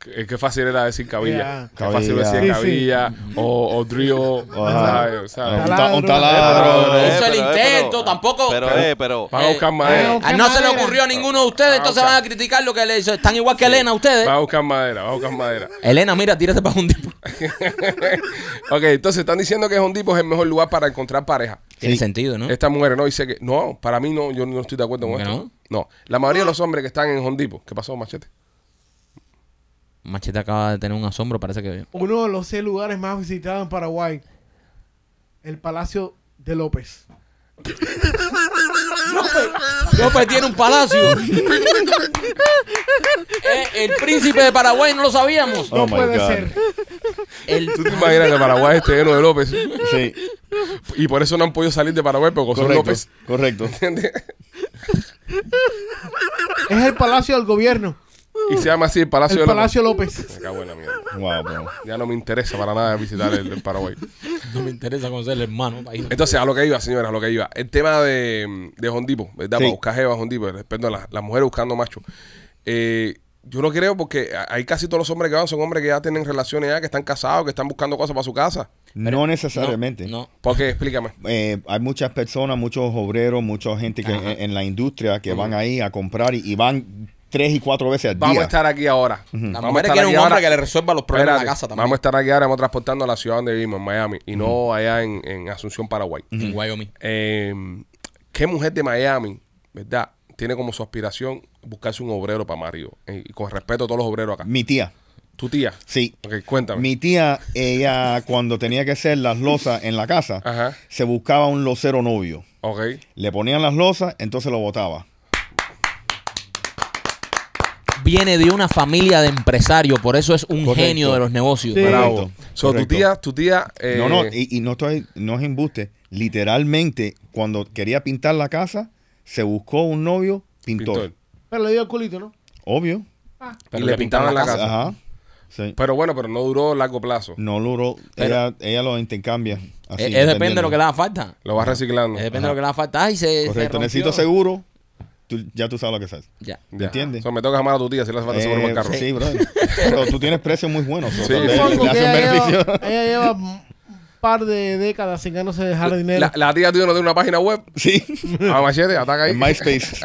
Qué, qué fácil era decir cabilla. Qué fácil Cabilla. decir Sí, sí. cabilla o, o drill. Un, ta- Taladro. un taladro. Eh, Hizo el pero, intento, pero- tampoco- Pero, Pero- eh, pero. Van a buscar Eh, madera. eh, Ah, no se le ocurrió a ninguno de ustedes, entonces ok. van a criticar lo que le hizo. Están igual que Elena ustedes. Va a buscar madera, va a buscar madera. <laughs> Elena, mira, tírate para un tipo. <laughs> ok, entonces están diciendo que Home Depot es el mejor lugar para encontrar pareja. Tiene sentido, ¿no? Esta mujer no dice que. No, para mí no, yo no estoy de acuerdo con ¿Por qué esto. no? No, la mayoría de los hombres que están en Home Depot. ¿Qué pasó, Machete? Machete acaba de tener un asombro, parece que... Uno de los seis lugares más visitados en Paraguay. El Palacio de López. <laughs> López tiene un palacio. <laughs> Eh, el príncipe de Paraguay, no lo sabíamos. Oh No puede God. ser. El, ¿Tú te imaginas que Paraguay esté lleno de López? Sí, Y por eso no han podido salir de Paraguay porque son correcto. López. Correcto. ¿Entiendes? Es el Palacio del Gobierno. Y se llama así el Palacio El de Palacio López. Me cago en la mierda. Wow, bro. Ya no me interesa para nada visitar el, el Paraguay. No me interesa conocer el hermano. país. Entonces, a lo que iba, señores, a lo que iba. El tema de, de Hondipo, ¿verdad? Sí. Para buscar jeva Hondipo, respecto a las, mujeres buscando machos. Eh, yo no creo porque hay casi todos los hombres que van son hombres que ya tienen relaciones ya, que están casados, que están buscando cosas para su casa. No necesariamente. No, no. ¿Por qué? Explícame. Eh, hay muchas personas, muchos obreros, mucha gente que en, en la industria que van ahí a comprar y, y van tres y cuatro veces al Vamos día. a estar aquí ahora. Las Vamos a mujeres quieren un hombre ahora. que le resuelva los problemas Espérate, de la casa también. Vamos a estar aquí ahora, vamos transportando a la ciudad donde vivimos, en Miami, y no allá en, en Asunción, Paraguay. En Wyoming. Eh, ¿Qué mujer de Miami, verdad, tiene como su aspiración buscarse un obrero para marido? Eh, Y con respeto a todos los obreros acá. Mi tía, Tu tía. sí. Ok, cuéntame. Mi tía, ella cuando tenía que hacer las losas en la casa, Ajá. se buscaba un losero novio. Ok. Le ponían las losas, entonces lo botaba. Viene de una familia de empresarios, por eso es un Correcto. genio de los negocios. Sí. Bravo. So, tu tía, tu tía. eh, No, no, y, y no estoy, no es embuste. Literalmente, cuando quería pintar la casa, se buscó un novio pintor. pintor. Pero le dio el culito, ¿no? Obvio. Y le pintaban la casa. Ajá. Sí. Pero bueno, pero no duró largo plazo. No duró. Pero- ella, ella lo intercambia. Así, Es, es depende de lo que le haga falta. Lo vas reciclando. Es depende de lo que le haga falta. Ay, se, se Correcto. rompió. Necesito seguro. Tú- ya tú sabes lo que es. Ya. Ya. ¿Entiendes? So, me toca llamar a tu tía si le hace falta seguro el Eh, carro. sí, <laughs> brother. Pero tú tienes precios muy buenos. so, Sí, le que hace un ella beneficio. lleva, ella lleva par de décadas sin ganas de dejar dinero. La, la tía tuya no tiene una página web. Sí. A <laughs> machete, ataca ahí. En MySpace. <laughs>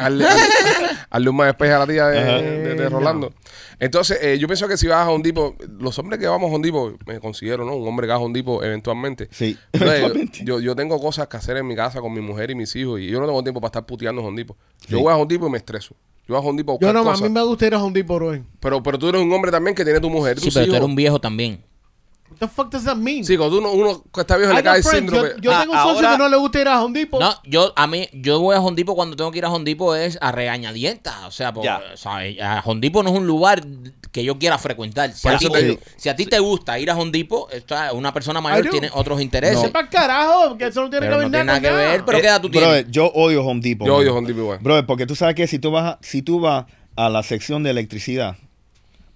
Hazle, un MySpace a la tía de, de Rolando. Entonces, eh, yo pienso que si vas a un tipo, los hombres que vamos a un tipo, me considero, ¿no? Un hombre que va a un tipo eventualmente. Sí. <laughs> Eventualmente. Yo, yo tengo cosas que hacer en mi casa con mi mujer y mis hijos y yo no tengo tiempo para estar puteando a un tipo. Yo Sí. voy a un tipo y me estreso. Yo voy a un tipo a buscar Yo no, a mí me gustaría ir a un tipo, bro. Pero, pero tú eres un hombre también que tiene tu mujer, Sí, pero tú eres un viejo también. What the fuck does that mean? Sí, cuando uno, uno está viejo I le got cae el friends. síndrome. Yo, yo Ah, tengo un socio ahora- que no le gusta ir a un tipo. No, yo a mí yo voy a Hondipo cuando tengo que ir a Hondipo es a regañadientas, o sea, por, Ya. ¿sabes? a Hondipo no es un lugar que yo quiera frecuentar. Si, Por a eso ti, te te- digo. si a ti te gusta ir a Hondipo, una persona I mayor do. tiene otros intereses, Sepa el carajo, que eso no tiene pero que no ver tiene nada que con ver. Pero Eh, ¿qué edad tú tienes? Brother, yo odio Home Depot. Yo man. odio Home Depot igual. Brother, porque tú sabes que si tú vas a, si tú vas a la sección de electricidad,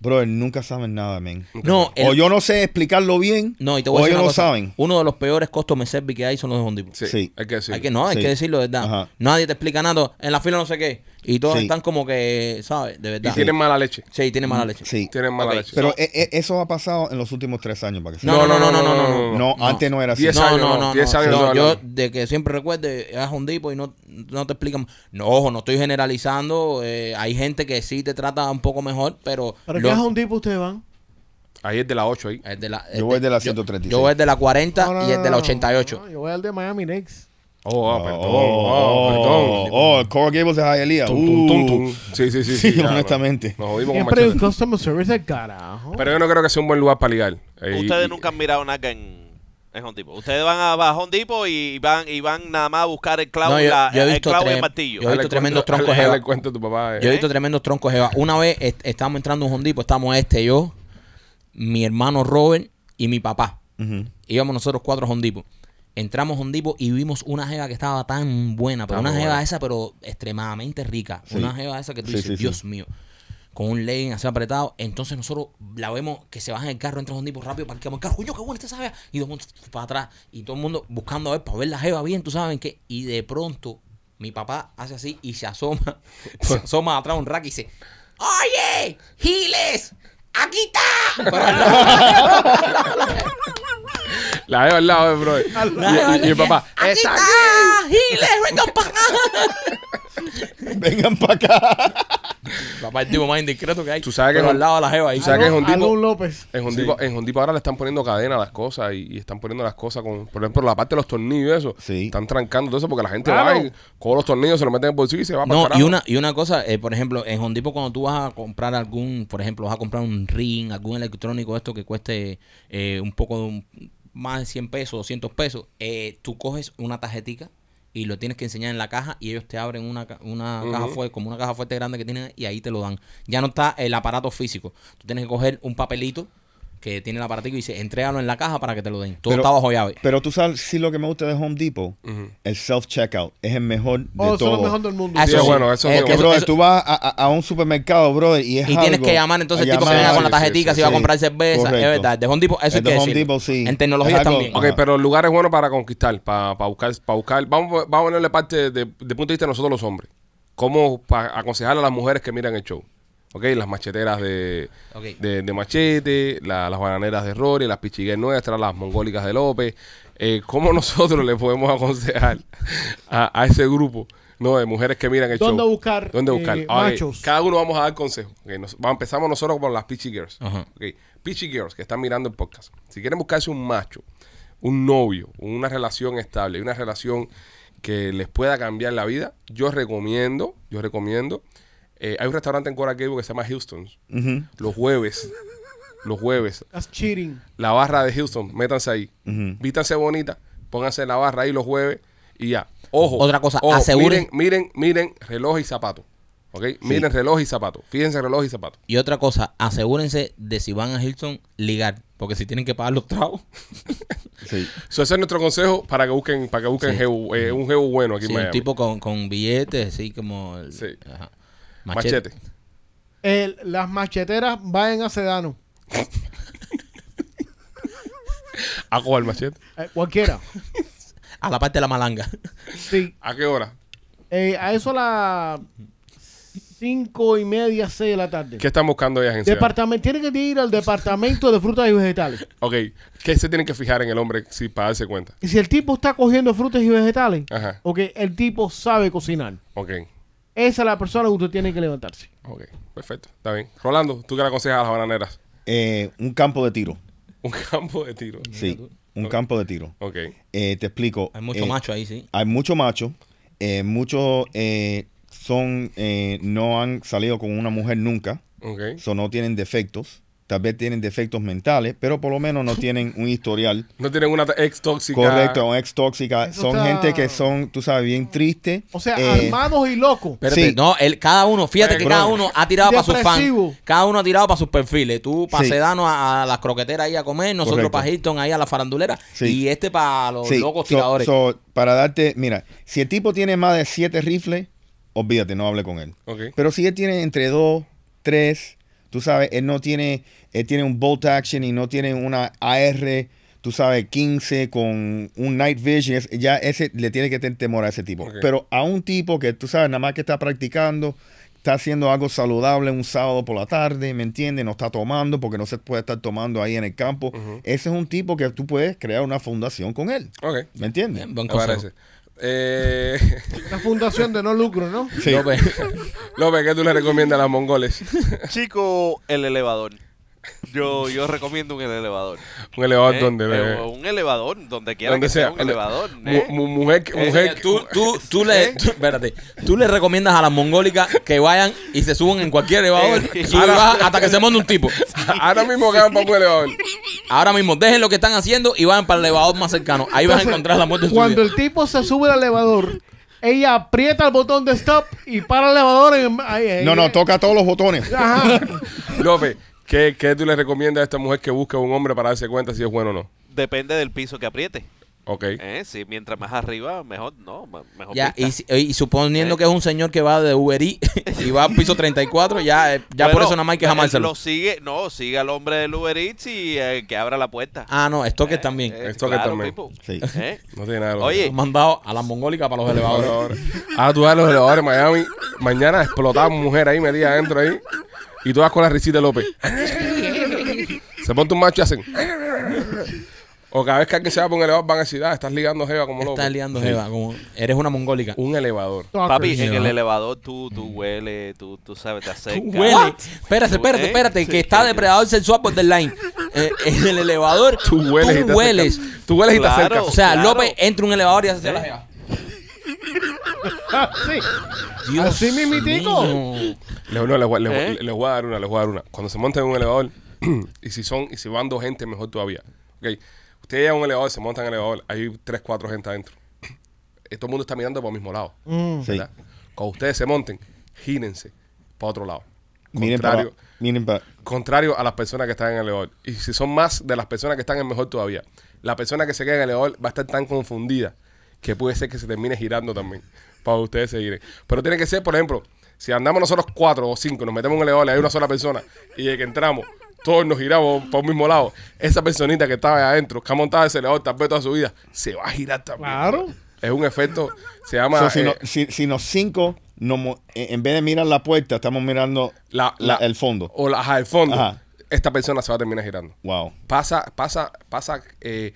brother, nunca saben nada, men. No, el- o yo no sé explicarlo bien, no, y te voy a o decir ellos una no cosa. saben. Uno de los peores costos service que hay son los de Hondipo. Sí, Sí. hay que decirlo. Hay que no, hay Sí. que decirlo de verdad. Ajá. Nadie te explica nada. En la fila no sé qué. Y todos Sí. están como que, ¿sabes? De Y verdad. tienen mala leche. Sí, tienen mala leche. Sí. Tienen mala Ok. leche. Pero e- e- eso ha pasado en los últimos tres años, para que No, no, no, no, no, no, no. No, no. antes no era así. Diez No, años, no, no, no, diez no. años No, no yo de que siempre recuerde, es un tipo y no, no te explican. No, ojo, no estoy generalizando. eh, hay gente que sí te trata un poco mejor, pero. ¿Pero lo- qué es un tipo ustedes van? Ahí es de la 8 ahí. es de la, es Yo voy de la yo- 136. Yo voy de la 40 No, no, y es no, de la no, 88. no, yo voy al de Miami Knicks. Oh, ah, Oh, perdón. oh, Oh, perdón. oh, el Coral Gables de Hialeah. Tum, tum, tum, Uh. tum. Sí, sí, sí. Sí, honestamente. Nos jodimos Siempre machete. customer service carajo. Pero yo no creo que sea un buen lugar para ligar. Eh, Ustedes y- nunca han mirado nada en, en Home Depot. Ustedes van a, a Home Depot y van, y van nada más a buscar el clavo, No, y yo- la- yo he el visto clavo y el martillo. yo he visto tremendos troncos jeva. dale cuento a tu papá. eh. Yo he visto tremendos troncos jeva. Una vez est- estábamos entrando a un Hondipo, estábamos este, yo, mi hermano Robert y mi papá. Ujú. Íbamos nosotros cuatro a Hondipo. Entramos a Hondipo y vimos una jeva que estaba tan buena, pero una jeva buena. esa, pero extremadamente rica. Sí. Una jeva esa que tú Sí, dices, sí, sí. Dios mío. Con un legging así apretado. Entonces nosotros la vemos que se baja en el carro, entra a Hondipo rápido, parqueamos el carro. Coño, qué buena esta jeva. Y todo el mundo para atrás. Y todo el mundo buscando a ver para ver la jeva bien, tú sabes qué. Y de pronto mi papá hace así y se asoma. <laughs> se asoma atrás un rack y dice, ¡Oye! ¡Giles! ¡Aquí está! Pero al lado- La veo al lado, eh, bro. Y, y- y el papá. ¡Aquí ¡Está aquí! ¡Giles, vengan para! <laughs> <laughs> Vengan para acá. Papá, el tipo más indiscreto que hay. Tú sabes que Pero al lado de la jeva ahí. tú sabes que es un tipo- López. En Hondipo, en Hondipo ahora le están poniendo cadena a las cosas y, y están poniendo las cosas con, por ejemplo, la parte de los tornillos y eso. Sí. Están trancando todo eso porque la gente Claro. va y con los tornillos se lo meten en el bolsillo y se va para No, y una, y una cosa, eh, por ejemplo, en Hondipo cuando tú vas a comprar algún, por ejemplo, vas a comprar un ring, algún electrónico, esto que cueste eh, un poco de un- más de 100 pesos, 200 pesos, eh, tú coges una tarjetica y lo tienes que enseñar en la caja y ellos te abren una, una caja fuerte, como una caja fuerte grande que tienen y ahí te lo dan. Ya no está el aparato físico. Tú tienes que coger un papelito que tiene el aparatico y dice, entrégalo en la caja para que te lo den. Todo Pero- está bajo llave. Pero tú sabes, sí, lo que me gusta de Home Depot, el self-checkout. Es el mejor de Oh, eso es todo. lo mejor del mundo. Sí, eso sí. bueno, eso Eh, es Porque, bueno. brother, eso- tú vas a, a- a un supermercado, brother, y es Y tienes que llamar entonces el tipo que llamar. venga con la tarjetita sí, si va a comprar cerveza. Correcto. Es verdad, de Home Depot, eso El de que Home. Depot, sí. En tecnología Es algo- también. Ok, Ajá. pero el lugar es bueno para conquistar, para, buscar, para buscar. Vamos, vamos a ponerle parte de, de punto de vista de nosotros los hombres. Cómo para aconsejar a las mujeres que miran el show. Ok, las macheteras de, de, de Machete, la- las bananeras de Rory, las pichigues nuestras, las mongólicas de López. Eh, ¿Cómo <laughs> nosotros le podemos aconsejar a, a ese grupo no, de mujeres que miran el ¿Dónde show? buscar, ¿Dónde buscar? eh, ok, machos? Cada uno vamos a dar consejos. Ok, nos- vamos- empezamos nosotros con las Peachy Girls. Ajá. Peachy Girls que están mirando el podcast. Si quieren buscarse un macho, un novio, una relación estable, una relación que les pueda cambiar la vida, yo recomiendo, yo recomiendo. Eh, hay un restaurante en Coral Gable que se llama Houston's. Ujú, Los jueves, los jueves, That's cheating. la barra de Houston, métanse ahí. ujú. Vístanse bonita, pónganse la barra ahí los jueves y ya. Ojo. Otra cosa, ojo, aseguren- Miren, miren, miren reloj y zapato. ¿Ok? Miren reloj y zapato. Fíjense reloj y zapato. Y otra cosa, asegúrense de si van a Hilton, ligar. Porque si tienen que pagar los tragos, <laughs> Sí. So, ese es nuestro consejo para que busquen, para que busquen Sí. eh, un geo bueno aquí sí, en un Miami. tipo con, con billetes, así como... el- Sí. ajá. Machete. El- las macheteras vayan a Sedano. ¿A cuál machete? Eh, cualquiera. <laughs> A la parte de la malanga. Sí. ¿A qué hora? Eh, a eso a las cinco y media, seis de la tarde. ¿Qué están buscando ellas en? Departamento, tiene que ir al departamento de frutas y vegetales. Ok. ¿Qué se tienen que fijar en el hombre si, para darse cuenta? Y si el tipo está cogiendo frutas y vegetales, Ajá. ok, el tipo sabe cocinar. Ok. Esa es la persona que usted tiene que levantarse. Ok. Perfecto. Está bien. Rolando, ¿tú qué le aconsejas a las bananeras? Eh, un campo de tiro. <laughs> Un campo de tiro. Sí, un campo de tiro. Ok. Eh, te explico. Hay mucho Eh, macho ahí, sí. Hay muchos machos. eh, muchos eh, son eh, no han salido con una mujer nunca. Ok. So no tienen defectos. Tal vez tienen defectos mentales, pero por lo menos no <laughs> tienen un historial No tienen una ex tóxica. correcto o ex tóxica. Eso Son está- gente que son, tú sabes, bien tristes. O sea, Eh, armados y locos. Espérate, sí. no, él, cada uno, fíjate Eh, que bro. cada uno ha tirado para sus fans. Cada uno ha tirado para sus perfiles. Tú para Sí. Sedano a, a las croqueteras ahí a comer, nosotros Correcto. para Hilton ahí a la farandulera Sí. y este para los Sí, locos so- tiradores. so, para darte, mira, si el tipo tiene más de siete rifles, olvídate, no hable con él. Pero si él tiene entre dos, tres, tú sabes, él no tiene, él tiene un bolt action y no tiene una AR, tú sabes, 15 con un night vision, es- ya ese le tiene que tener temor a ese tipo. Pero a un tipo que tú sabes, nada más que está practicando, está haciendo algo saludable un sábado por la tarde, ¿me entiendes? No está tomando porque no se puede estar tomando ahí en el campo. Ese es un tipo que tú puedes crear una fundación con él. Ok. ¿Me entiendes? Bien, buen Me consejo. parece. Eh, <laughs> Una fundación de no lucro, ¿no? Sí. López, López, ¿qué tú le recomiendas a las mongoles? Chico, el elevador. Yo, yo recomiendo un elevador. Un elevador ¿eh? donde... Eh, un elevador, donde quiera donde que sea, sea. un elevador. ¿eh? mu- mujer, Eh, mujer, tú, tú, tú le, tú- espérate, tú le recomiendas a las mongólicas que vayan y se suban en cualquier elevador Eh, baja hasta que se monte un tipo. Ahora mismo que van para un elevador. Ahora mismo, dejen lo que están haciendo y vayan para el elevador más cercano. Ahí vas a Entonces, encontrar la muerte Cuando vida. el tipo se sube al elevador, ella aprieta el botón de stop y para el elevador. En, No, no, toca todos los botones. Ajá. López, ¿qué, ¿qué tú le recomiendas a esta mujer que busque un hombre para darse cuenta si es bueno o no? Depende del piso que apriete. Ok. ¿eh? Sí, mientras más arriba, mejor no. Mejor Ya, y, y suponiendo Eh. que es un señor que va de Uber Eats <laughs> y va al piso 34, ya, eh, ya por eso nada más hay que jamárselo. Lo sigue, no, sigue al hombre del Uber Eats y eh, que abra la puerta. Ah, no, esto que también. Eh, Esto que también. people. Sí. ¿Eh? No tiene nada. de lo- Oye, mandado a las mongólicas para los elevadores. Ahora tú vas a los elevadores Miami. Mañana explotaba mujer ahí, metida adentro ahí. Y todas con la risita de López. Se ponte un macho y hacen. O cada vez que alguien se va por un elevador van a decir, ah, estás ligando Jeva como loco. Estás liando, Jeva, como eres una mongólica. Un elevador. papi, en el elevador tú, tú hueles, tú, tú sabes, te acercas. Tú hueles. Espérate, espérate, ¿Eh? espérate, Sí, que está sí, depredador sexual por line. Eh, en el elevador, Tú hueles y te hueles. acercas. Tú hueles y te Claro. acercas. O sea, Claro. López entra a un elevador y hace la jeva. Sí. Dios Así mismitico. no, les, voy- les voy- ¿Eh? les voy a dar una, les voy a dar una. Cuando se montan en un elevador, <clears throat> y si son, y si van dos gente, mejor todavía. Ok. Usted llega a un elevador, se montan en el elevador, hay tres, cuatro gente adentro. Y <clears throat> todo el mundo está mirando por el mismo lado. Mm. Sí. ¿verdad? Cuando ustedes se monten, gínense para otro lado. Miren para, contrario, miren para. contrario a las personas que están en el elevador. Y si son más de las personas que están en mejor todavía. La persona que se queda en el elevador va a estar tan confundida que puede ser que se termine girando también para ustedes seguir. Pero tiene que ser, por ejemplo, si andamos nosotros cuatro o cinco, nos metemos en el elevador y hay una sola persona y de que entramos, todos nos giramos por un mismo lado, esa personita que estaba ahí adentro, que ha montado ese elevador tal vez toda su vida, se va a girar también. Claro. Es un efecto, se llama... So, si, eh, no- si, si los cinco, no mo- en en vez de mirar la puerta, estamos mirando la- la- la- el fondo. O la, ajá, el fondo. Ajá. Esta persona se va a terminar girando. Wow. Pasa, pasa, pasa. eh,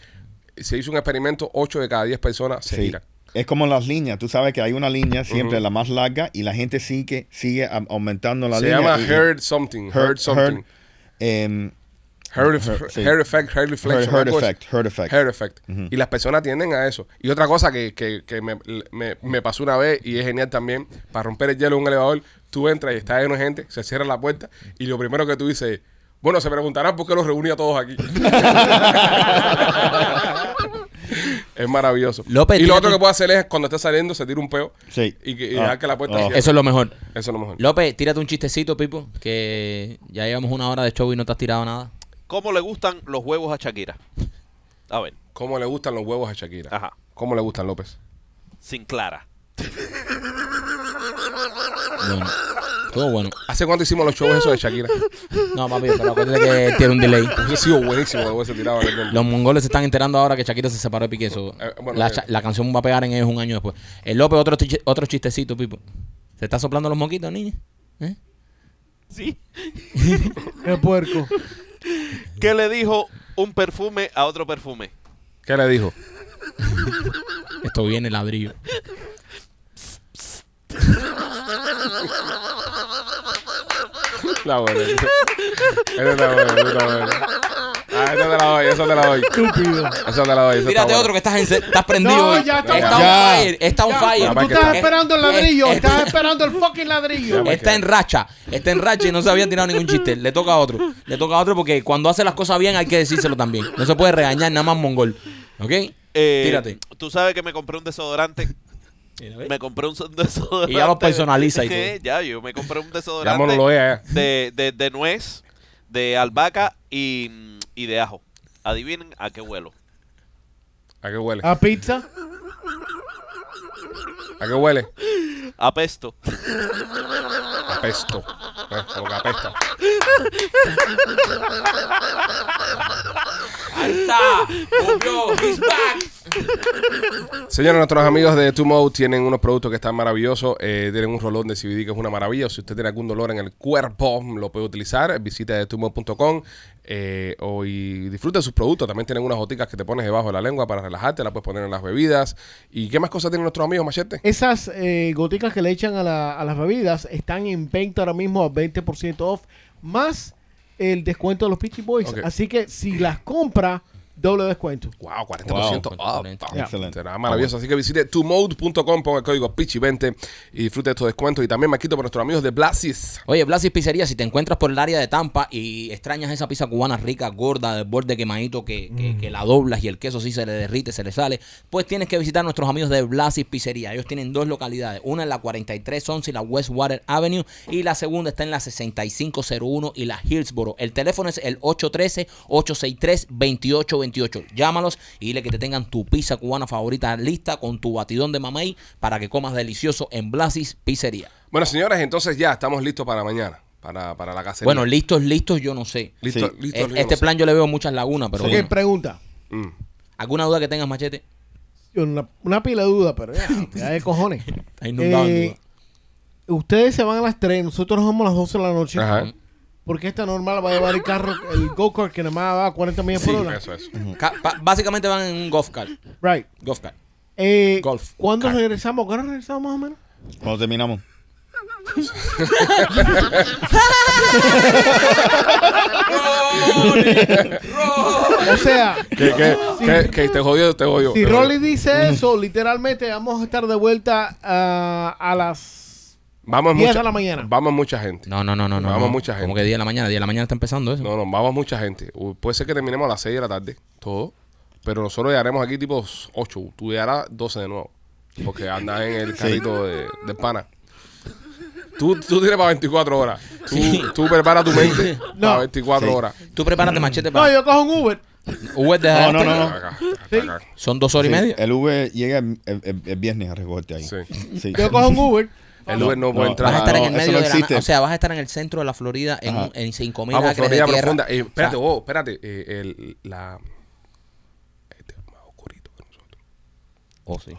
se hizo un experimento, 8 de cada 10 personas se Sí. giran. Es como las líneas. Tú sabes que hay una línea siempre la más larga y la gente sigue, sigue aumentando la se línea. llama y- herd something. Herd, herd- something. em, Herd, herd- sí. herd effect, así. effect, herd effect. Herd effect. Y las personas tienden a eso. Y otra cosa que, que, que me, me- me pasó una vez y es genial también, para romper el hielo en un elevador, tú entras y está lleno de gente, se cierra la puerta y lo primero que tú dices es, bueno, se preguntarán por qué los reuní a todos aquí. <laughs> es maravilloso. López, y lo otro que puede hacer es cuando esté saliendo, se tira un peo Sí. y, que, y Ah, dejar que la puerta oh. cierre. Eso es lo mejor. Eso es lo mejor. López, tírate un chistecito, Pipo, que ya llevamos una hora de show y no te has tirado nada. ¿Cómo le gustan los huevos a Shakira? A ver, ¿Cómo le gustan los huevos a Shakira? Ajá. ¿Cómo le gustan, López? sin clara. Bueno, todo bueno. ¿Hace cuánto hicimos los shows esos de Shakira? <laughs> No, papi, pero acuérdate que tiene un delay. Hubiese sido buenísimo que hubiese tirado. Los mongoles se están enterando ahora que Shakira se separó de Piqué. eso, Eh, bueno, la, eh. cha- la canción va a pegar en ellos un año después. El López, otro, otro chistecito, Pipo. ¿Se está soplando los moquitos, niña? ¿Eh? Sí. <laughs> Qué puerco. ¿Qué le dijo un perfume a otro perfume? ¿Qué le dijo? Esto viene ladrillo. <laughs> La buena. Esa está buena, esa está buena. Ah, esa te la doy, esa te la doy. Estúpido. Esa te la doy. esa está Tírate buena. otro que estás, en estás prendido. No, hoy. ya está está bueno. on Ya. fire. Está on fire. Tú estás eh, esperando el ladrillo. eh, Estás eh, esperando el fucking ladrillo. Está en racha, está en racha y no se había tirado ningún chiste. Le toca a otro. Le toca a otro porque cuando hace las cosas bien hay que decírselo también. No se puede regañar nada más mongol. ¿Ok? Eh, Tírate. Tú sabes que me compré un desodorante. Me compré un so- desodorante. Y ya lo personaliza y <laughs> todo. ya, yo me compré un Ya desodorante ya. de, de, de nuez, de albahaca y, y de ajo. Adivinen a qué huelo. ¿A qué huele? A pizza. ¿A qué huele? Apesto. Apesto. Eh, como que apesta. Ahí está. Volvió. He's back. Señores, nuestros amigos de Two Mode tienen unos productos que están maravillosos. Eh, tienen un rolón de CBD que es una maravilla. Si usted tiene algún dolor en el cuerpo, lo puede utilizar. Visita tumode.com eh, o y disfrute de sus productos. También tienen unas goticas que te pones debajo de la lengua para relajarte. La puedes poner en las bebidas. ¿Y qué más cosas tienen nuestros amigos, Machete? Esas eh, goticas que le echan a, la- a las bebidas están en venta ahora mismo a 20% off, más el descuento de los Peachy Boys. Así que si las compra, doble descuento. Wow, 40% Wow, off. 40%. Excelente. Será maravilloso. Así que visite tumode.com, ponga el código PICHI20 y disfrute de estos descuentos. Y también me quito por nuestros amigos de Blasis. Oye, Blasis Pizzería, si te encuentras por el área de Tampa y extrañas esa pizza cubana rica, gorda, de borde quemadito, que, que, que la doblas y el queso sí se le derrite, se le sale, pues tienes que visitar a nuestros amigos de Blasis Pizzería. Ellos tienen dos localidades, una en la 4311 y la Westwater Avenue, y la segunda está en la 6501 y la Hillsboro. El teléfono es el 813-863-2828. Llámalos y dile que te tengan tu pizza cubana favorita lista con tu batidón de mamey para que comas delicioso en Blasis Pizzería. Bueno, señores, entonces ya estamos listos para mañana. Para, para la cacería. Bueno, listos, listos, yo no sé. listo, Sí. listo, Eh, listo, este sé. plan yo le veo muchas lagunas, pero Ok, bueno. pregunta. Mm. ¿Alguna duda que tengas, Machete? Una, pila de duda, pero ya, ya de cojones. Está inundado Eh, ustedes se van a las 3, nosotros nos vamos a las 12 de la noche. Ajá. Porque esta normal va a llevar el carro, el go-kart que nada más va a 40 millas Sí, por hora. eso, eso. Ca- pa- básicamente van en un golf cart. Right. Golf cart. Eh, Golf. ¿Cuándo Car. regresamos? ¿Cuándo regresamos más o menos? Cuando terminamos. O sea, ¿Qué, qué, qué, qué? te jodió, te jodió. si. Rolly dice eso, literalmente vamos a estar de vuelta ah, a las Vamos 10 mucha, de la mañana. Vamos mucha gente. No, no, no, no. no Vamos no. mucha gente. Como que 10 de la mañana. 10 de la mañana está empezando eso. No, no, vamos mucha gente. U- Puede ser que terminemos a las 6 de la tarde, todo. Pero nosotros llegaremos aquí tipo 8. Tú llegarás 12 de nuevo. Porque andas en el carrito de, de pana. Tú, tú tienes para 24 horas. Tú, Sí. tú preparas tu mente No. para 24 Sí. horas. Tú prepárate machete No, para. yo cojo un Uber. Uber de No, no, no, no. Acá. Son dos horas y media. El Uber llega el, el- el viernes a recogerte ahí. Sí. Sí. Yo cojo un Uber. <laughs> El Uber no, puede no, entrar. Vas a estar en el medio de la O sea, vas a estar en el centro de la Florida en, Ajá. en 5000 Vamos, acres Florida de tierra. profunda. Eh, espérate, O sea, oh, espérate. eh, el, la... Este es más oscurito que nosotros. oh, sí.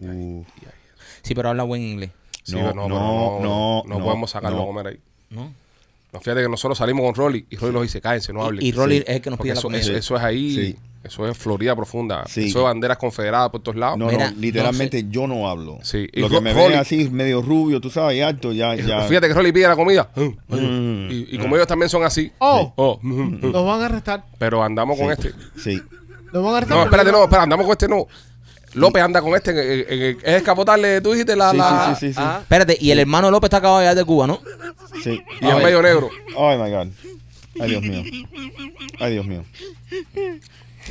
Uh, Sí, pero habla buen inglés. Sí, No, no, no, no, no, podemos sacarlo no. a comer ahí. ¿No? No, fíjate que nosotros salimos con Rolly y Rolly nos dice, cállense, no hablen. Y, Rolly Sí. es el que nos Porque pide la eso, comida. eso, eso es ahí, Sí. Eso es Florida profunda. Sí. Eso es banderas confederadas por todos lados. no, Mira, no, literalmente yo no hablo. Sí, y Lo que me Rolly- ven así medio rubio, tú sabes, y alto, ya, ya. Fíjate que Rolly pide la comida. Mm. Y, y como ellos también son así. Oh, oh, nos van a arrestar. pero andamos con este. Sí. Nos van a arrestar. No, espérate, no, espera, andamos con este no. López anda con este. es escapotarle, tú dijiste la. Sí, la- sí, sí, sí, sí. Ah, Espérate, y el hermano López está acabado de llegar de Cuba, ¿no? Sí. Y Ay, medio negro. Ay, my God. Ay, Dios mío. Ay, Dios mío.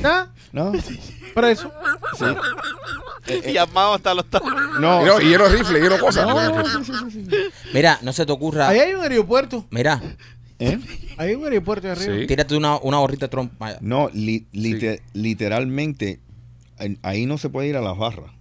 ¿Ah? ¿No? Preso. y llamado hasta los No. Y, no, sí. y lleno de rifle, lleno de cosas. Mira, no se te ocurra. Ahí hay un aeropuerto. Mira, ¿Eh? Hay un aeropuerto arriba. Sí. tírate una, una gorrita de Trump. Vaya. No, li- lite- literalmente, en- ahí no se puede ir a las barras.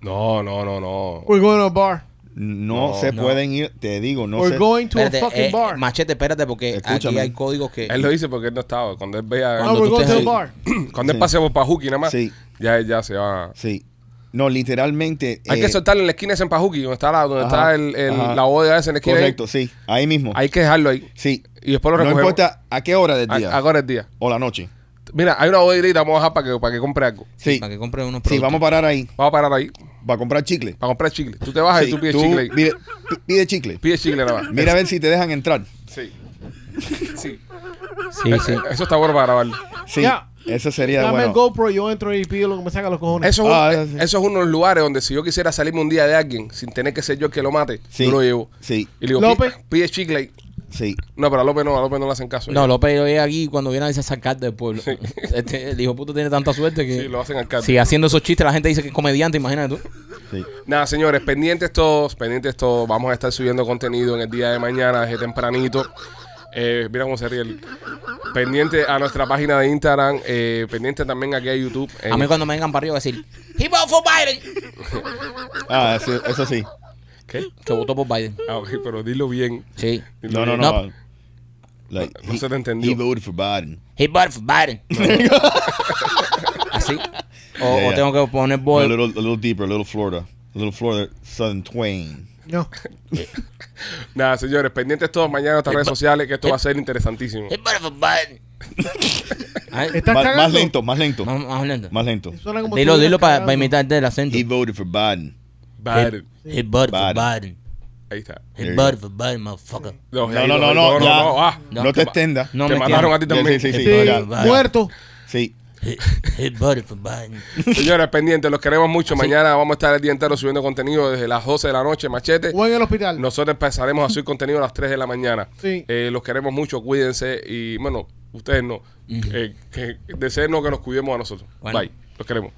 No, no, no, no. We're going to a bar. No, No, se no. pueden ir, te digo, no We're se... going to Espérate, a fucking eh, bar. machete, espérate, porque Escúchame. aquí hay códigos que. Él lo dice porque él no estaba. Cuando él vea. Ah, cuando estés bar. <clears throat> Cuando él pase por Pajuki nada más. Sí. Ya, él ya se va. Sí. No, literalmente... Hay eh, que soltarle en la esquina ese en Pajuki, donde está la, donde Ajá, está el, la bodega esa en la esquina. ahí. Correcto, sí. Ahí mismo. Hay que dejarlo ahí. Sí. Y después lo No recogemos. importa a qué hora del A- día. Ahora es día. O la noche. Mira, hay una bodeguita, vamos a bajar para que, para que compre algo. Sí. Para que compre unos Sí, productos. vamos a parar ahí. Vamos a parar ahí Para comprar chicle. para comprar chicle. Tú te bajas y tú pides tú chicle ahí. Pide, pi- pide chicle. Pide chicle nada más. Mira a ver si te dejan entrar. Sí. Sí. Sí, sí. Eso está bueno para grabarlo. Sí. Ya. Eso sería Dame el bueno. GoPro, yo entro y pido lo que me saca los cojones. Eso, es un- Ah, sí. eso es uno de los lugares donde si yo quisiera salirme un día de alguien sin tener que ser yo el que lo mate, Sí. yo lo llevo. Sí, Y le digo, López. "Pi- pide chicle ahí. Sí. No, pero a López no, a López no le hacen caso. No, López llega aquí cuando viene a ese alcalde del pueblo. <laughs> Este, el hijo puto tiene tanta suerte que. Sí, lo hacen alcalde. Si haciendo esos chistes la gente dice que es comediante, imagínate tú. sí. Nada, señores, pendientes todos, pendientes todos. Vamos a estar subiendo contenido en el día de mañana, desde tempranito. Eh, mira cómo se ríe. el- Pendiente a nuestra página de Instagram, eh, pendiente también aquí a YouTube. en- A mí cuando me vengan para arriba voy a decir, voted for Biden. Ah, eso, eso sí. ¿Qué? Que votó por Biden. Ah, ok, pero dilo bien. Sí. Dilo No, no, bien. no. Like, No he- se te entendió. He voted for Biden. He voted for Biden. <laughs> Así. O, Yeah, o yeah. tengo que poner A boy. little, a little deeper, a little Florida. A little Florida Southern Twain. No. <laughs> Nada, señores, pendientes todos mañana en nuestras redes sociales, que esto va a ser interesantísimo. He voted for Biden. <laughs> Ay, ¿Estás Más, cagando? más lento, más lento. más, más lento. Más lento. Suena como Dilo, tú dilo estás para cagando. imitarte el acento. He voted for Biden. Biden. He voted for Biden. Biden. Ahí está. He There you voted for Biden, motherfucker. No, No, no, no, no, no, ya. no, ah. No, No, te. No te mataron a ti también. sí, sí, sí. Muerto. Sí. <laughs> Señores, pendientes, los queremos mucho. Mañana vamos a estar el día entero subiendo contenido desde las 12 de la noche, machete. O en el hospital. Nosotros empezaremos a subir contenido a las 3 de la mañana. Sí. Eh, los queremos mucho, cuídense y bueno, ustedes no. Eh, que deseenos que nos cuidemos a nosotros. Bueno. Bye. Los queremos.